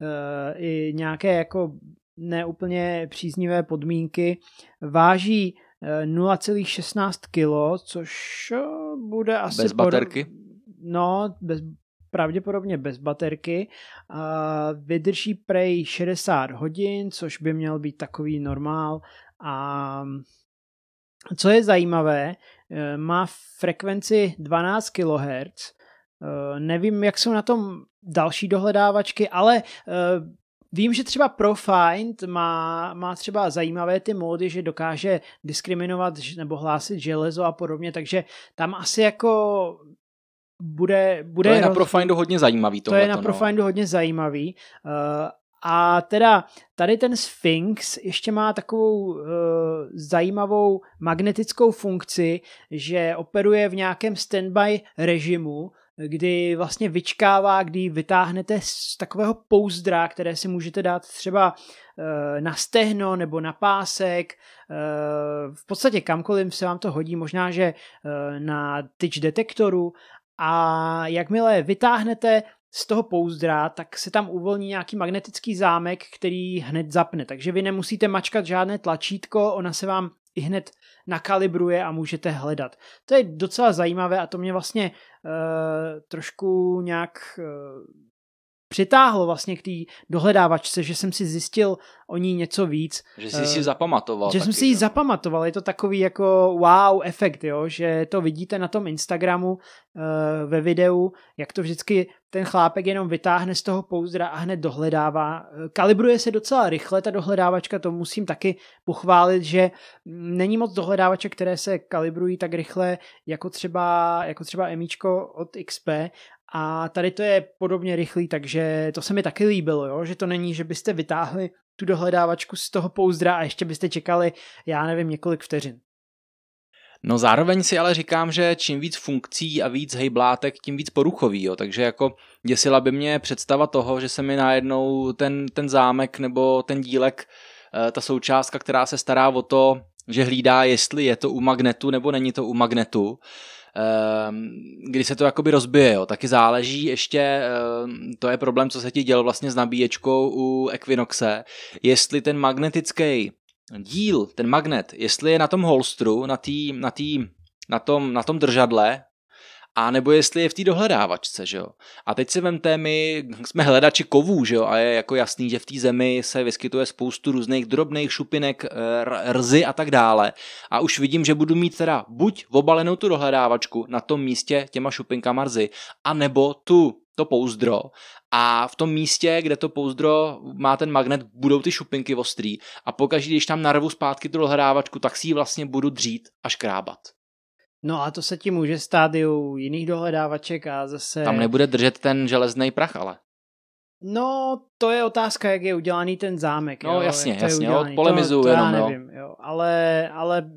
Speaker 2: uh, [laughs] i nějaké jako neúplně příznivé podmínky. Váží 0,16 kg, což bude asi...
Speaker 1: Bez baterky? Pod...
Speaker 2: No, bez, pravděpodobně bez baterky. A vydrží prej 60 hodin, což by měl být takový normál. A co je zajímavé, eh, má frekvenci 12 kHz. Eh, nevím, jak jsou na tom další dohledávačky, ale eh, Vím, že třeba Profind má, má třeba zajímavé ty módy, že dokáže diskriminovat nebo hlásit železo a podobně, takže tam asi jako bude, bude
Speaker 1: to je na Profindu hodně zajímavý.
Speaker 2: To je na no. Profindu hodně zajímavý. Uh, a teda tady ten Sphinx ještě má takovou uh, zajímavou magnetickou funkci, že operuje v nějakém standby režimu, kdy vlastně vyčkává, kdy vytáhnete z takového pouzdra, které si můžete dát třeba uh, na stehno nebo na pásek, v podstatě kamkoliv se vám to hodí, možná, že na tyč detektoru a jakmile vytáhnete z toho pouzdra, tak se tam uvolní nějaký magnetický zámek, který hned zapne. Takže vy nemusíte mačkat žádné tlačítko, ona se vám i hned nakalibruje a můžete hledat. To je docela zajímavé a to mě vlastně uh, trošku nějak uh, přitáhlo vlastně k té dohledávačce, že jsem si zjistil o ní něco víc.
Speaker 1: Že jsi si zapamatoval.
Speaker 2: Že taky, jsem si ji zapamatoval. Je to takový jako wow efekt, jo? že to vidíte na tom Instagramu uh, ve videu, jak to vždycky ten chlápek jenom vytáhne z toho pouzdra a hned dohledává. Kalibruje se docela rychle ta dohledávačka, to musím taky pochválit, že není moc dohledávaček, které se kalibrují tak rychle jako třeba, jako třeba Emíčko od XP a tady to je podobně rychlý, takže to se mi taky líbilo, jo? že to není, že byste vytáhli tu dohledávačku z toho pouzdra a ještě byste čekali, já nevím, několik vteřin.
Speaker 1: No zároveň si ale říkám, že čím víc funkcí a víc hejblátek, tím víc poruchový, jo. takže jako děsila by mě představa toho, že se mi najednou ten, ten zámek nebo ten dílek, eh, ta součástka, která se stará o to, že hlídá, jestli je to u magnetu nebo není to u magnetu, kdy se to jakoby rozbije, jo. taky záleží ještě, ehm, to je problém, co se ti děl vlastně s nabíječkou u Equinoxe, jestli ten magnetický díl, ten magnet, jestli je na tom holstru, na, tý, na, tý, na, tom, na tom držadle, a nebo jestli je v té dohledávačce, že jo. A teď si vemte, my jsme hledači kovů, že jo, a je jako jasný, že v té zemi se vyskytuje spoustu různých drobných šupinek, eh, rzy a tak dále. A už vidím, že budu mít teda buď obalenou tu dohledávačku na tom místě těma šupinkama rzy, a nebo tu to pouzdro a v tom místě, kde to pouzdro má ten magnet, budou ty šupinky ostrý a pokaždé, když tam narvu zpátky tu dohledávačku, tak si ji vlastně budu dřít a škrábat.
Speaker 2: No a to se ti může stát i u jiných dohledávaček a zase...
Speaker 1: Tam nebude držet ten železný prach, ale.
Speaker 2: No, to je otázka, jak je udělaný ten zámek.
Speaker 1: No
Speaker 2: jo,
Speaker 1: jasně, jasně,
Speaker 2: polemizuju to, to
Speaker 1: jenom,
Speaker 2: já nevím, jo. jo. Ale, ale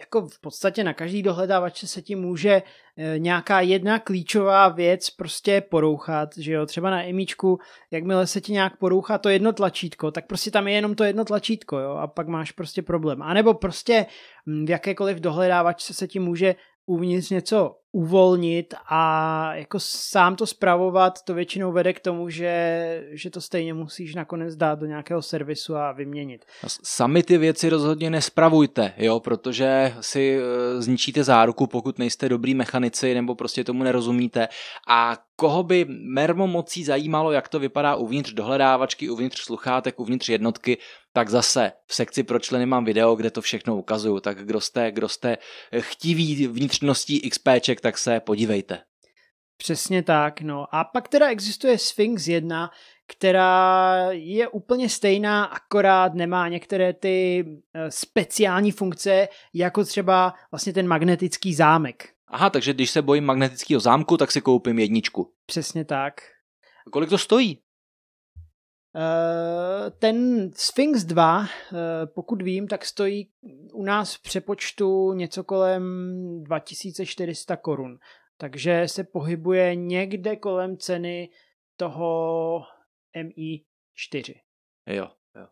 Speaker 2: jako v podstatě na každý dohledávače se ti může e, nějaká jedna klíčová věc prostě porouchat, že jo, třeba na emíčku, jakmile se ti nějak porouchá to jedno tlačítko, tak prostě tam je jenom to jedno tlačítko, jo, a pak máš prostě problém. A nebo prostě v jakékoliv dohledávačce se ti může uvnitř něco uvolnit a jako sám to spravovat, to většinou vede k tomu, že, že to stejně musíš nakonec dát do nějakého servisu a vyměnit.
Speaker 1: Sami ty věci rozhodně nespravujte, jo, protože si e, zničíte záruku, pokud nejste dobrý mechanici nebo prostě tomu nerozumíte a koho by mermo mocí zajímalo, jak to vypadá uvnitř dohledávačky, uvnitř sluchátek, uvnitř jednotky, tak zase v sekci pro členy mám video, kde to všechno ukazuju, tak kdo jste, kdo jste chtiví vnitřností XPček, tak se podívejte.
Speaker 2: Přesně tak, no. A pak teda existuje Sphinx 1, která je úplně stejná, akorát nemá některé ty eh, speciální funkce, jako třeba vlastně ten magnetický zámek.
Speaker 1: Aha, takže když se bojím magnetického zámku, tak si koupím jedničku.
Speaker 2: Přesně tak.
Speaker 1: A kolik to stojí?
Speaker 2: Eh, ten Sphinx 2, eh, pokud vím, tak stojí u nás v přepočtu něco kolem 2400 korun. Takže se pohybuje někde kolem ceny toho MI4.
Speaker 1: Jo, jo.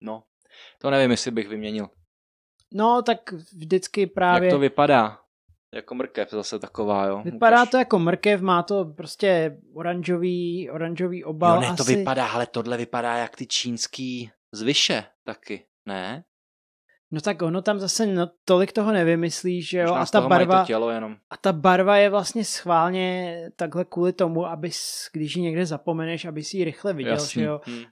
Speaker 1: No, to nevím, jestli bych vyměnil.
Speaker 2: No, tak vždycky právě...
Speaker 1: Jak to vypadá? Jako mrkev zase taková, jo.
Speaker 2: Vypadá Ukaž. to jako mrkev, má to prostě oranžový, oranžový obal.
Speaker 1: Jo, ne,
Speaker 2: asi.
Speaker 1: to vypadá, ale tohle vypadá jak ty čínský zvyše taky, ne?
Speaker 2: No tak ono tam zase no, tolik toho nevymyslí, že jo,
Speaker 1: a
Speaker 2: ta barva,
Speaker 1: to tělo jenom.
Speaker 2: a ta barva je vlastně schválně takhle kvůli tomu, abys, když ji někde zapomeneš, aby si ji rychle viděl, Jasný. že jo. Hmm. Uh,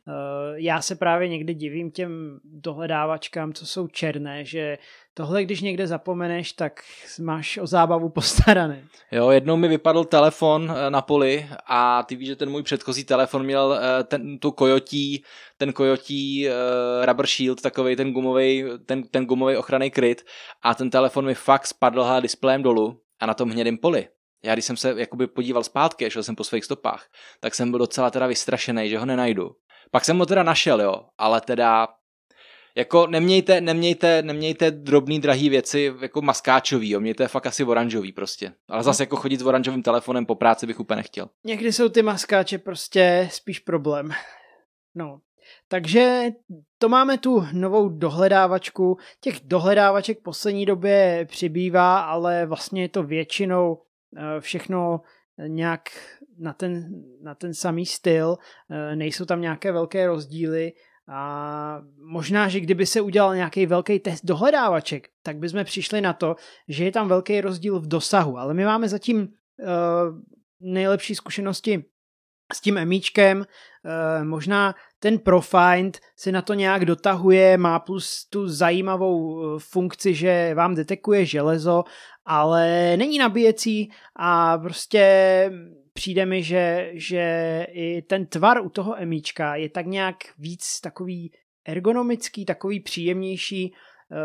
Speaker 2: já se právě někdy divím těm dohledávačkám, co jsou černé, že tohle, když někde zapomeneš, tak máš o zábavu postarané.
Speaker 1: Jo, jednou mi vypadl telefon eh, na poli a ty víš, že ten můj předchozí telefon měl eh, ten, tu kojotí, ten kojotí uh, rubber shield, takový ten gumový, ten, ten gumový ochranný kryt a ten telefon mi fakt spadl displejem dolů a na tom hnědém poli. Já když jsem se jakoby podíval zpátky šel jsem po svých stopách, tak jsem byl docela teda vystrašený, že ho nenajdu. Pak jsem ho teda našel, jo, ale teda jako nemějte, nemějte, nemějte drobný drahý věci jako maskáčový, jo, mějte fakt asi oranžový prostě. Ale zase jako chodit s oranžovým telefonem po práci bych úplně nechtěl.
Speaker 2: Někdy jsou ty maskáče prostě spíš problém. No, takže to máme tu novou dohledávačku. Těch dohledávaček v poslední době přibývá, ale vlastně je to většinou eh, všechno nějak na ten, na ten samý styl. Eh, nejsou tam nějaké velké rozdíly a možná, že kdyby se udělal nějaký velký test dohledávaček, tak bychom přišli na to, že je tam velký rozdíl v dosahu. Ale my máme zatím uh, nejlepší zkušenosti s tím emíčkem. Uh, možná ten Profind se na to nějak dotahuje, má plus tu zajímavou eh, funkci, že vám detekuje železo, ale není nabíjecí a prostě přijde mi, že, že i ten tvar u toho emíčka je tak nějak víc takový ergonomický, takový příjemnější eh,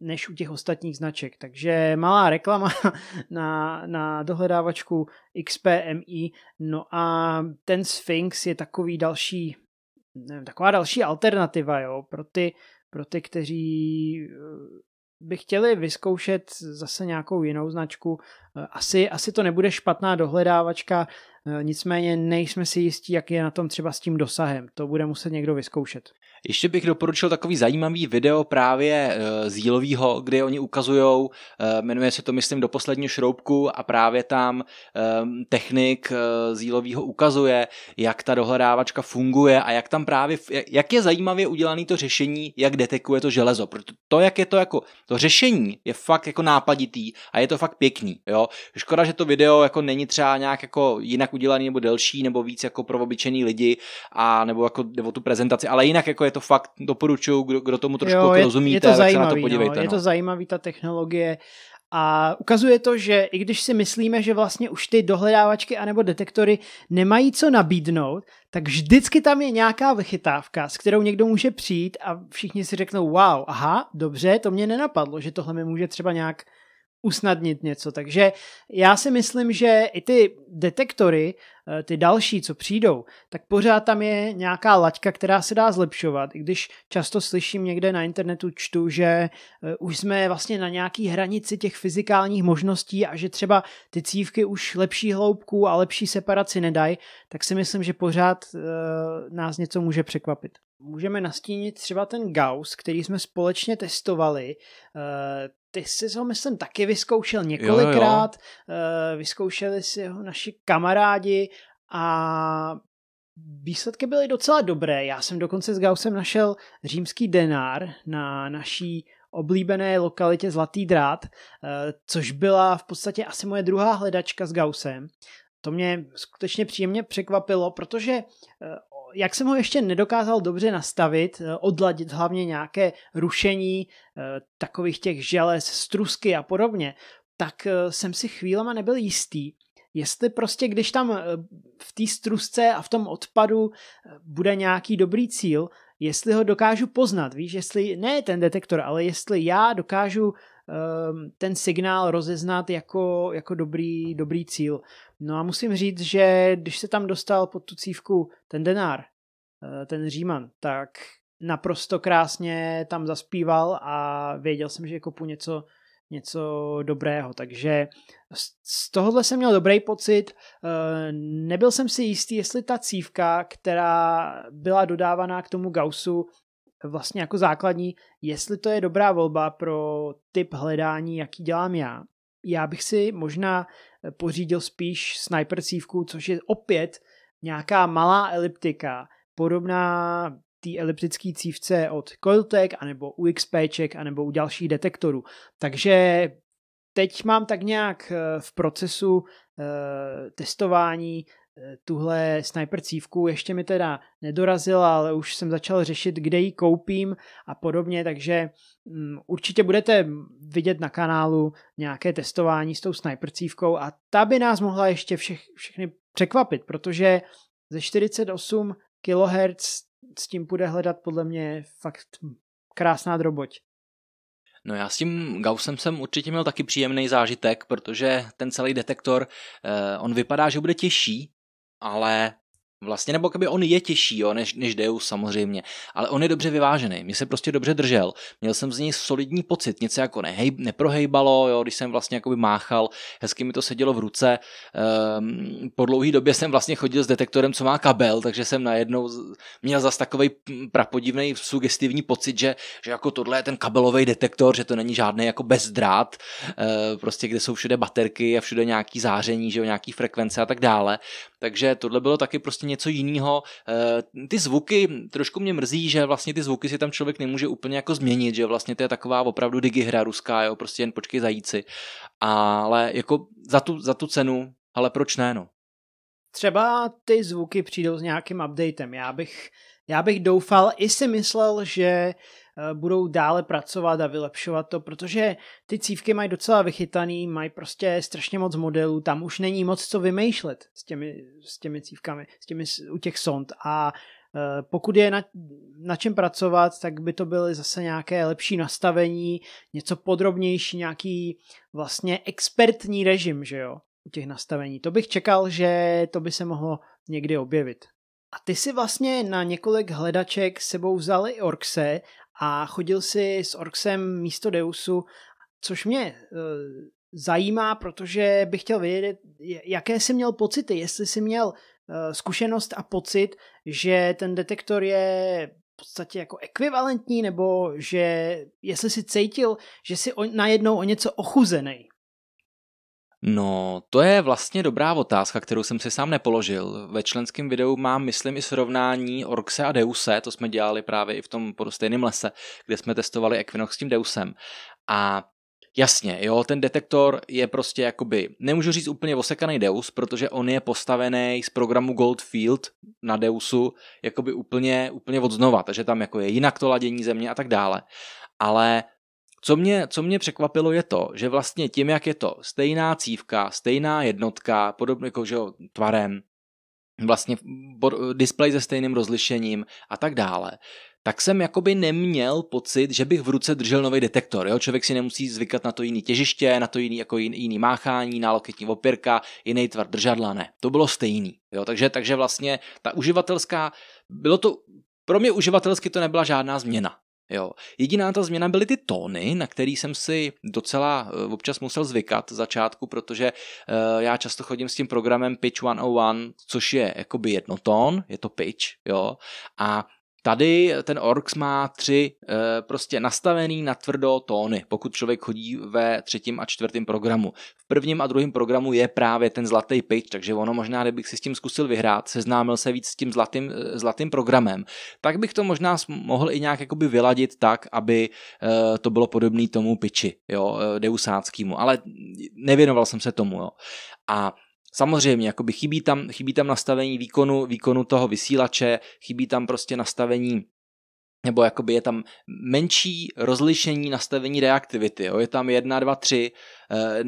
Speaker 2: než u těch ostatních značek. Takže malá reklama [laughs] na, na dohledávačku XPMI. No a ten Sphinx je takový další, nevím, taková další alternativa jo, pro, ty, pro ty, kteří eh, by chtěli vyzkoušet zase nějakou jinou značku. Eh, asi, asi to nebude špatná dohledávačka, eh, nicméně nejsme si jistí, jak je na tom třeba s tím dosahem. To bude muset někdo vyzkoušet.
Speaker 1: Ještě bych doporučil takový zajímavý video právě uh, z Jílovýho, kde oni ukazují, uh, jmenuje se to myslím do posledního šroubku a právě tam uh, technik uh, z Jílovýho ukazuje, jak ta dohledávačka funguje a jak tam právě, jak je zajímavě udělané to řešení, jak detekuje to železo. Proto to, jak je to jako, to řešení je fakt jako nápaditý a je to fakt pěkný. Jo. Škoda, že to video jako není třeba nějak jako jinak udělaný nebo delší nebo víc jako pro obyčejný lidi a nebo jako nebo tu prezentaci, ale jinak jako je to fakt doporučuju, kdo, kdo tomu trošku jo,
Speaker 2: je,
Speaker 1: rozumíte,
Speaker 2: je to
Speaker 1: tak
Speaker 2: zajímavý,
Speaker 1: se na to podívejte.
Speaker 2: No. Je
Speaker 1: no.
Speaker 2: to zajímavý ta technologie a ukazuje to, že i když si myslíme, že vlastně už ty dohledávačky anebo detektory nemají co nabídnout, tak vždycky tam je nějaká vychytávka, s kterou někdo může přijít a všichni si řeknou, wow, aha, dobře, to mě nenapadlo, že tohle mi může třeba nějak usnadnit něco. Takže já si myslím, že i ty detektory, eh, ty další, co přijdou, tak pořád tam je nějaká laťka, která se dá zlepšovat. I když často slyším někde na internetu, čtu, že eh, už jsme vlastně na nějaký hranici těch fyzikálních možností a že třeba ty cívky už lepší hloubku a lepší separaci nedají, tak si myslím, že pořád uh, nás něco může překvapit. Můžeme nastínit třeba ten Gauss, který jsme společně testovali. Ty jsi ho, myslím, taky vyzkoušel několikrát, jo, jo. vyzkoušeli si ho naši kamarádi a výsledky byly docela dobré. Já jsem dokonce s Gaussem našel římský denár na naší oblíbené lokalitě Zlatý drát, což byla v podstatě asi moje druhá hledačka s Gaussem. To mě skutečně příjemně překvapilo, protože jak jsem ho ještě nedokázal dobře nastavit, eh, odladit hlavně nějaké rušení eh, takových těch želez, strusky a podobně, tak eh, jsem si chvílema nebyl jistý, jestli prostě když tam v té strusce a v tom odpadu bude nějaký dobrý cíl, jestli ho dokážu poznat, víš, jestli ne ten detektor, ale jestli já dokážu ten signál rozeznat jako, jako dobrý, dobrý cíl. No a musím říct, že když se tam dostal pod tu cívku ten denár, eh, ten Říman, tak naprosto krásně tam zaspíval a věděl jsem, že kopu něco, něco dobrého. Takže z tohohle jsem měl dobrý pocit. Eh, nebyl jsem si jistý, jestli ta cívka, která byla dodávaná k tomu Gaussu, vlastně jako základní, jestli to je dobrá volba pro typ hledání, jaký dělám já. Já bych si možná pořídil spíš sniper cívku, což je opět nějaká malá eliptika, podobná té eliptické cívce od Coiltech, anebo u XPček, anebo u dalších detektorů. Takže teď mám tak nějak eh, v procesu eh, testování tuhle sniper cívku ještě mi teda nedorazila, ale už jsem začal řešit, kde ji koupím a podobně, takže um, určitě budete vidět na kanálu nějaké testování s tou sniper cívkou a ta by nás mohla ještě všech, všechny překvapit, protože ze 48 kHz s tím bude hledat podle mě fakt krásná droboť.
Speaker 1: No já s tím Gaussem jsem určitě měl taky příjemný zážitek, protože ten celý detektor, eh, on vypadá, že bude těžší, ale Vlastně, nebo kdyby on je těžší, jo, než, než Deus samozřejmě, ale on je dobře vyvážený, mě se prostě dobře držel, měl jsem z něj solidní pocit, něco jako nehej, neprohejbalo, jo, když jsem vlastně jakoby máchal, hezky mi to sedělo v ruce, ehm, po dlouhé době jsem vlastně chodil s detektorem, co má kabel, takže jsem najednou měl zas takový prapodivný sugestivní pocit, že, že jako tohle je ten kabelový detektor, že to není žádný jako bezdrát, e, prostě kde jsou všude baterky a všude nějaký záření, že jo, nějaký frekvence a tak dále, takže tohle bylo taky prostě něco jiného. Eh, ty zvuky, trošku mě mrzí, že vlastně ty zvuky si tam člověk nemůže úplně jako změnit, že vlastně to je taková opravdu digihra ruská, jo, prostě jen počkej zajíci. Ale jako za tu, za tu cenu, ale proč ne, no?
Speaker 2: Třeba ty zvuky přijdou s nějakým updatem. Já bych, já bych doufal, i si myslel, že Eh, budou dále pracovat a vylepšovat to, protože ty cívky mají docela vychytaný, mají prostě strašně moc modelů, tam už není moc co vymýšlet s těmi, s těmi cívkami, s těmi, u těch sond a eh, pokud je na, na čem pracovat, tak by to byly zase nějaké lepší nastavení, něco podrobnější, nějaký vlastně expertní režim, že jo, u těch nastavení. To bych čekal, že to by se mohlo někdy objevit. A ty si vlastně na několik hledaček sebou vzal i Orxe a chodil si s Orksem místo Deusu, což mě uh, zajímá, protože bych chtěl vědět, jaké jsi měl pocity, jestli jsi měl uh, zkušenost a pocit, že ten detektor je v podstatě jako ekvivalentní, nebo že jestli si cítil, že jsi o, najednou o něco ochuzený.
Speaker 1: No, to je vlastně dobrá otázka, kterou jsem si sám nepoložil. Ve členském videu mám, myslím, i srovnání Orxe a Deuse, to jsme dělali právě i v tom podostejném lese, kde jsme testovali Equinox s tím Deusem. A Jasně, jo, ten detektor je prostě jakoby, nemůžu říct úplně osekaný Deus, protože on je postavený z programu Goldfield na Deusu jakoby úplně, úplně od znova, takže tam jako je jinak to ladění země a tak dále. Ale co mě, co mě překvapilo je to, že vlastně tím, jak je to stejná cívka, stejná jednotka, podobně jako že tvarem, vlastně display se stejným rozlišením a tak dále, tak jsem jakoby neměl pocit, že bych v ruce držel nový detektor. Jo? Člověk si nemusí zvykat na to jiný těžiště, na to jiný, jako jiný, jiný máchání, na loketní opěrka, jiný tvar držadla, ne. To bylo stejný. Jo? Takže, takže vlastně ta uživatelská, bylo to, pro mě uživatelsky to nebyla žádná změna. Jo. Jediná ta změna byly ty tóny, na který jsem si docela eh, občas musel zvykat začátku, protože uh, já často chodím s tím programem Pitch 101, což je jakoby jednotón, je to pitch, jo, a Tady ten Orks má tři e, prostě nastavený na tvrdo tóny, pokud člověk chodí ve třetím a čtvrtém programu. V prvním a druhém programu je právě ten zlatý pitch, takže ono možná, kdybych si s tím zkusil vyhrát, seznámil se víc s tím zlatým, e, zlatým programem, tak bych to možná mohl i nějak jakoby vyladit tak, aby e, to bylo podobné tomu pitchi, jo, deusáckému, ale nevěnoval jsem se tomu, jo. A Samozřejmě, jakoby chybí tam, chybí tam nastavení výkonu, výkonu toho vysílače, chybí tam prostě nastavení nebo jakoby je tam menší rozlišení nastavení reaktivity. Jo? Je tam 1, 2, 3,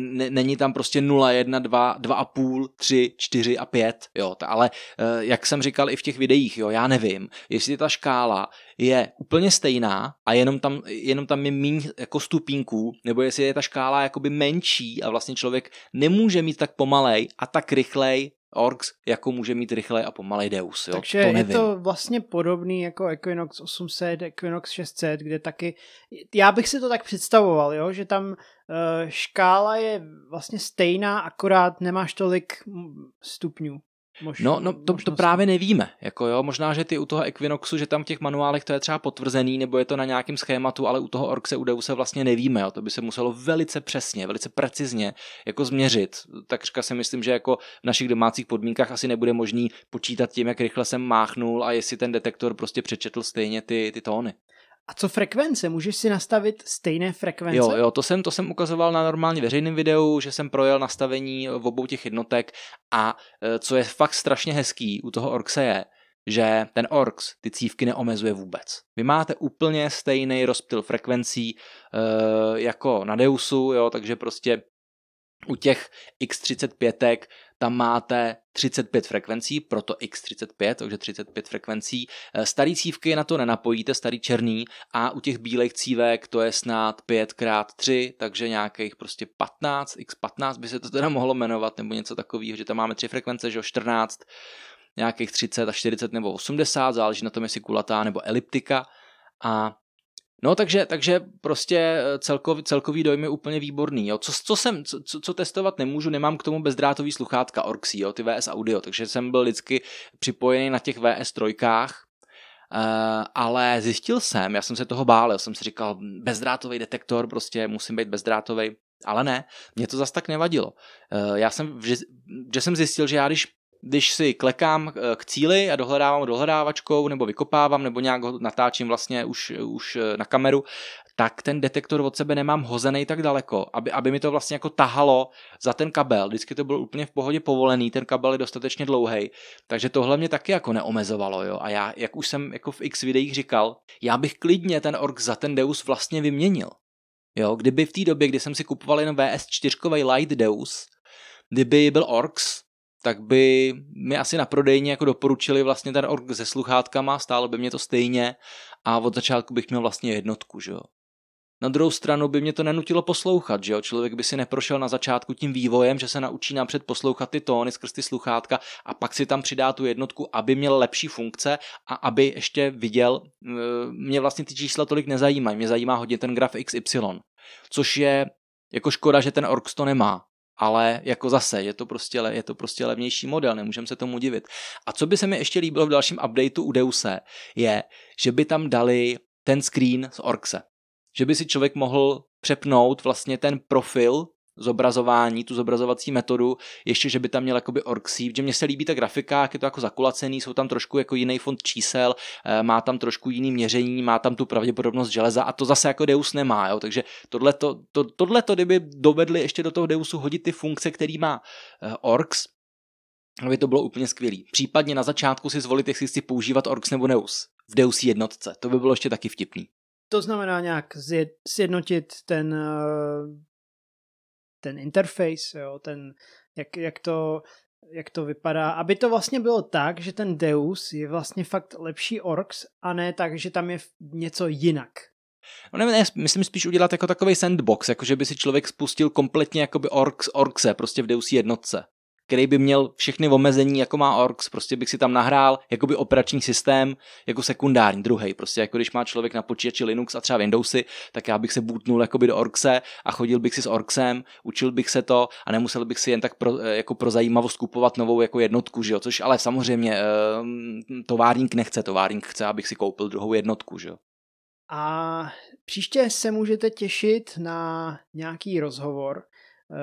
Speaker 1: není tam prostě 0, 1, 2, 2,5, 3, 4 a 5. Jo? Ale eh, jak jsem říkal i v těch videích, jo, já nevím, jestli ta škála je úplně stejná a jenom tam, jenom tam je méně jako stupínků, nebo jestli je ta škála jakoby menší a vlastně člověk nemůže mít tak pomalej a tak rychlej Orks jako může mít rychle a pomalej Deus. Jo?
Speaker 2: Takže
Speaker 1: to
Speaker 2: je to vlastně podobný jako Equinox 800, Equinox 600, kde taky, já bych si to tak představoval, jo? že tam uh, škála je vlastně stejná, akorát nemáš tolik stupňů.
Speaker 1: Mož, no, no to, to právě nevíme. Jako jo, možná, že ty u toho Equinoxu, že tam v těch manuálech to je třeba potvrzený, nebo je to na nějakém schématu, ale u toho Orxe, u Deuse vlastně nevíme. Jo. To by se muselo velice přesně, velice precizně jako změřit. Takřka si myslím, že jako v našich domácích podmínkách asi nebude možný počítat tím, jak rychle jsem máchnul a jestli ten detektor prostě přečetl stejně ty, ty tóny.
Speaker 2: A co frekvence? Můžeš si nastavit stejné frekvence?
Speaker 1: Jo, jo, to jsem, to jsem ukazoval na normálně veřejném videu, že jsem projel nastavení v obou těch jednotek a e, co je fakt strašně hezký u toho Orxe je, že ten Orx ty cívky neomezuje vůbec. Vy máte úplně stejný rozptyl frekvencí e, jako na Deusu, jo, takže prostě u těch X35 tam máte 35 frekvencí, proto X35, takže 35 frekvencí. Eh, starý cívky na to nenapojíte, starý černý a u těch bílých cívek to je snad 5x3, takže nějakých prostě 15, X15 by se to teda mohlo jmenovat, nebo něco takového, že tam máme tři frekvence, že 14, nějakých 30 a 40 nebo 80, záleží na tom, jestli kulatá nebo eliptika. A No takže, takže prostě eh, celkový, celkový dojem je úplně výborný. Jo. Co, co, jsem, co, co, testovat nemůžu, nemám k tomu bezdrátový sluchátka Orxy, jo, ty VS Audio, takže jsem byl vždycky připojený na těch VS trojkách, Uh, ale zjistil jsem, já jsem se toho bál, já jsem si říkal, bezdrátový detektor, prostě musím být bezdrátový, ale ne, mě to zas tak nevadilo. Uh, já jsem, že, že jsem zjistil, že já když když si klekám eh, k cíli a dohledávám dohledávačkou nebo vykopávám nebo nějak ho natáčím vlastně už, už eh, na kameru, tak ten detektor od sebe nemám hozený tak daleko, aby, aby mi to vlastně jako tahalo za ten kabel. Vždycky to bylo úplně v pohodě povolený, ten kabel je dostatečně dlouhý, takže tohle mě taky jako neomezovalo. Jo? A já, jak už jsem jako v x videích říkal, já bych klidně ten ork za ten Deus vlastně vyměnil. Jo, kdyby v té době, kdy jsem si kupoval jen VS4 Light Deus, kdyby byl Orks, tak by mi asi na prodejně jako doporučili vlastně ten org se sluchátkama, stálo by mě to stejně a od začátku bych měl vlastně jednotku, že jo. Na druhou stranu by mě to nenutilo poslouchat, že jo? Člověk by si neprošel na začátku tím vývojem, že se naučí napřed poslouchat ty tóny skrz ty sluchátka a pak si tam přidá tu jednotku, aby měl lepší funkce a aby ještě viděl, eh, mě vlastně ty čísla tolik nezajímají, mě zajímá hodně ten graf XY, což je jako škoda, že ten Orks to nemá, ale jako zase je to prostě, je to prostě levnější model, nemůžeme se tomu divit. A co by se mi ještě líbilo v dalším updateu u Deuse, je, že by tam dali ten screen z Orkse. Že by si člověk mohl přepnout vlastně ten profil zobrazování, tu zobrazovací metodu, ještě, že by tam měl jakoby orksí, že mně se líbí ta grafika, jak je to jako zakulacený, jsou tam trošku jako jiný fond čísel, eh, má tam trošku jiný měření, má tam tu pravděpodobnost železa a to zase jako Deus nemá, jo? takže tohle to, to, kdyby dovedli ještě do toho Deusu hodit ty funkce, který má eh, Orks, aby to bylo úplně skvělý. Případně na začátku si zvolit, jestli chci používat Orks nebo Deus v Deus jednotce. To by bylo ještě taky vtipný.
Speaker 2: To znamená nějak sjednotit ten, eh, ten interface, jo, ten, jak, jak, to, jak to vypadá, aby to vlastně bylo tak, že ten Deus je vlastně fakt lepší Orks a ne tak, že tam je něco jinak.
Speaker 1: No ne, ne, myslím spíš udělat jako takový sandbox, jako že by si člověk spustil kompletně jakoby Orks, Orkse, prostě v Deus jednotce který by měl všechny omezení, jako má Orks, prostě bych si tam nahrál jakoby operační systém jako sekundární, druhý, prostě jako když má člověk na počítači Linux a třeba Windowsy, tak já bych se bootnul jakoby do Orkse a chodil bych si s Orksem, učil bych se to a nemusel bych si jen tak pro, jako pro zajímavost kupovat novou jako jednotku, že jo? což ale samozřejmě ehm, továrník nechce, továrník chce, abych si koupil druhou jednotku, že jo.
Speaker 2: A příště se můžete těšit na nějaký rozhovor, Eh,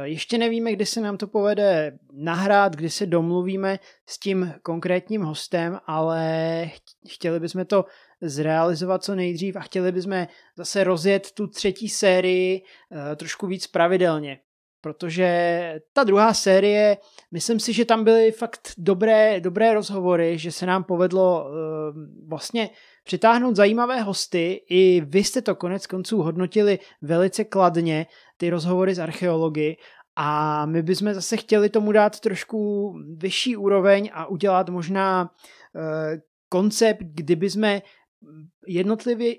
Speaker 2: ještě nevíme, kdy se nám to povede nahrát, kdy se domluvíme s tím konkrétním hostem, ale chtěli bychom to zrealizovat co nejdřív a chtěli bychom zase rozjet tu třetí sérii eh, trošku víc pravidelně. Protože ta druhá série, myslím si, že tam byly fakt dobré, dobré rozhovory, že se nám povedlo uh, vlastně přitáhnout zajímavé hosty. I vy jste to konec konců hodnotili velice kladně, ty rozhovory z archeology. A my bychom zase chtěli tomu dát trošku vyšší úroveň a udělat možná uh, koncept, kdyby jsme jednotlivě,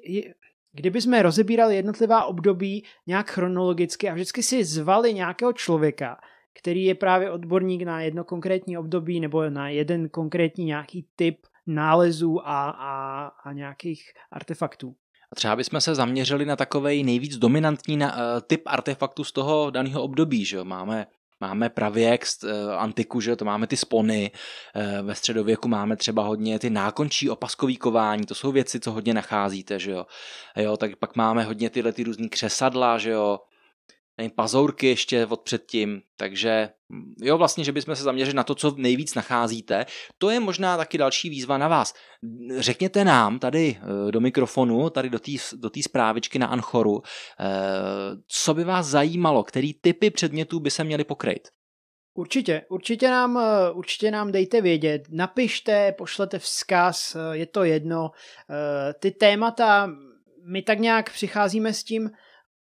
Speaker 2: kdyby jsme rozebírali jednotlivá období nějak chronologicky a vždycky si zvali nějakého člověka, který je právě odborník na jedno konkrétní období nebo na jeden konkrétní nějaký typ nálezů a, a, a nějakých artefaktů.
Speaker 1: A třeba bychom se zaměřili na takový nejvíc dominantní na, uh, typ artefaktu z toho daného období, že Máme Máme pravěk, uh, antiku, že to máme ty spony, uh, ve středověku máme třeba hodně ty nákončí opaskový kování, to jsou věci, co hodně nacházíte, že jo. jo tak pak máme hodně tyhle ty různý křesadla, že jo, nevím, pazourky ještě od předtím, takže jo, vlastně, že bychom se zaměřili na to, co nejvíc nacházíte. To je možná taky další výzva na vás. Řekněte nám tady eh, do mikrofonu, tady do té do zprávičky na Anchoru, eh, co by vás zajímalo, který typy předmětů by se měly pokryt.
Speaker 2: Určitě, určitě nám, eh, určitě nám dejte vědět, napište, pošlete vzkaz, je to jedno. Ty témata, my tak nějak přicházíme s tím,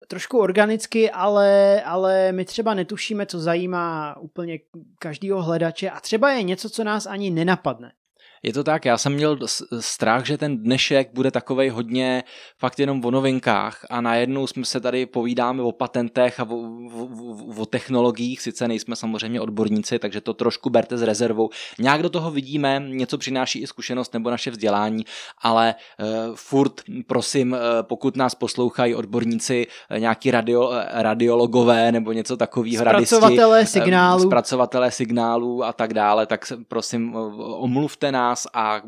Speaker 2: trošku organicky, ale, ale my třeba netušíme, co zajímá úplně každýho hledače a třeba je něco, co nás ani nenapadne.
Speaker 1: Je to tak, já jsem měl strach, že ten dnešek bude takovej hodně fakt jenom o novinkách a najednou jsme se tady povídáme o patentech a o, o, o technologiích, sice nejsme samozřejmě odborníci, takže to trošku berte s rezervou. Nějak do toho vidíme, něco přináší i zkušenost nebo naše vzdělání, ale uh, furt prosím, uh, pokud nás poslouchají odborníci, uh, nějaký radio, uh, radiologové nebo něco takového,
Speaker 2: zpracovatelé radisti, signálů.
Speaker 1: Uh, zpracovatelé signálů a tak dále, tak prosím omluvte nás, nás a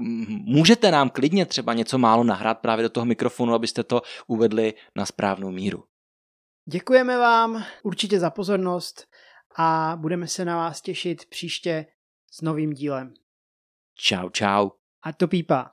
Speaker 1: můžete nám klidně třeba něco málo nahrát právě do toho mikrofonu, abyste to uvedli na správnou míru.
Speaker 2: Děkujeme vám určitě za pozornost a budeme se na vás těšit příště s novým dílem.
Speaker 1: Čau, čau.
Speaker 2: A to pípa.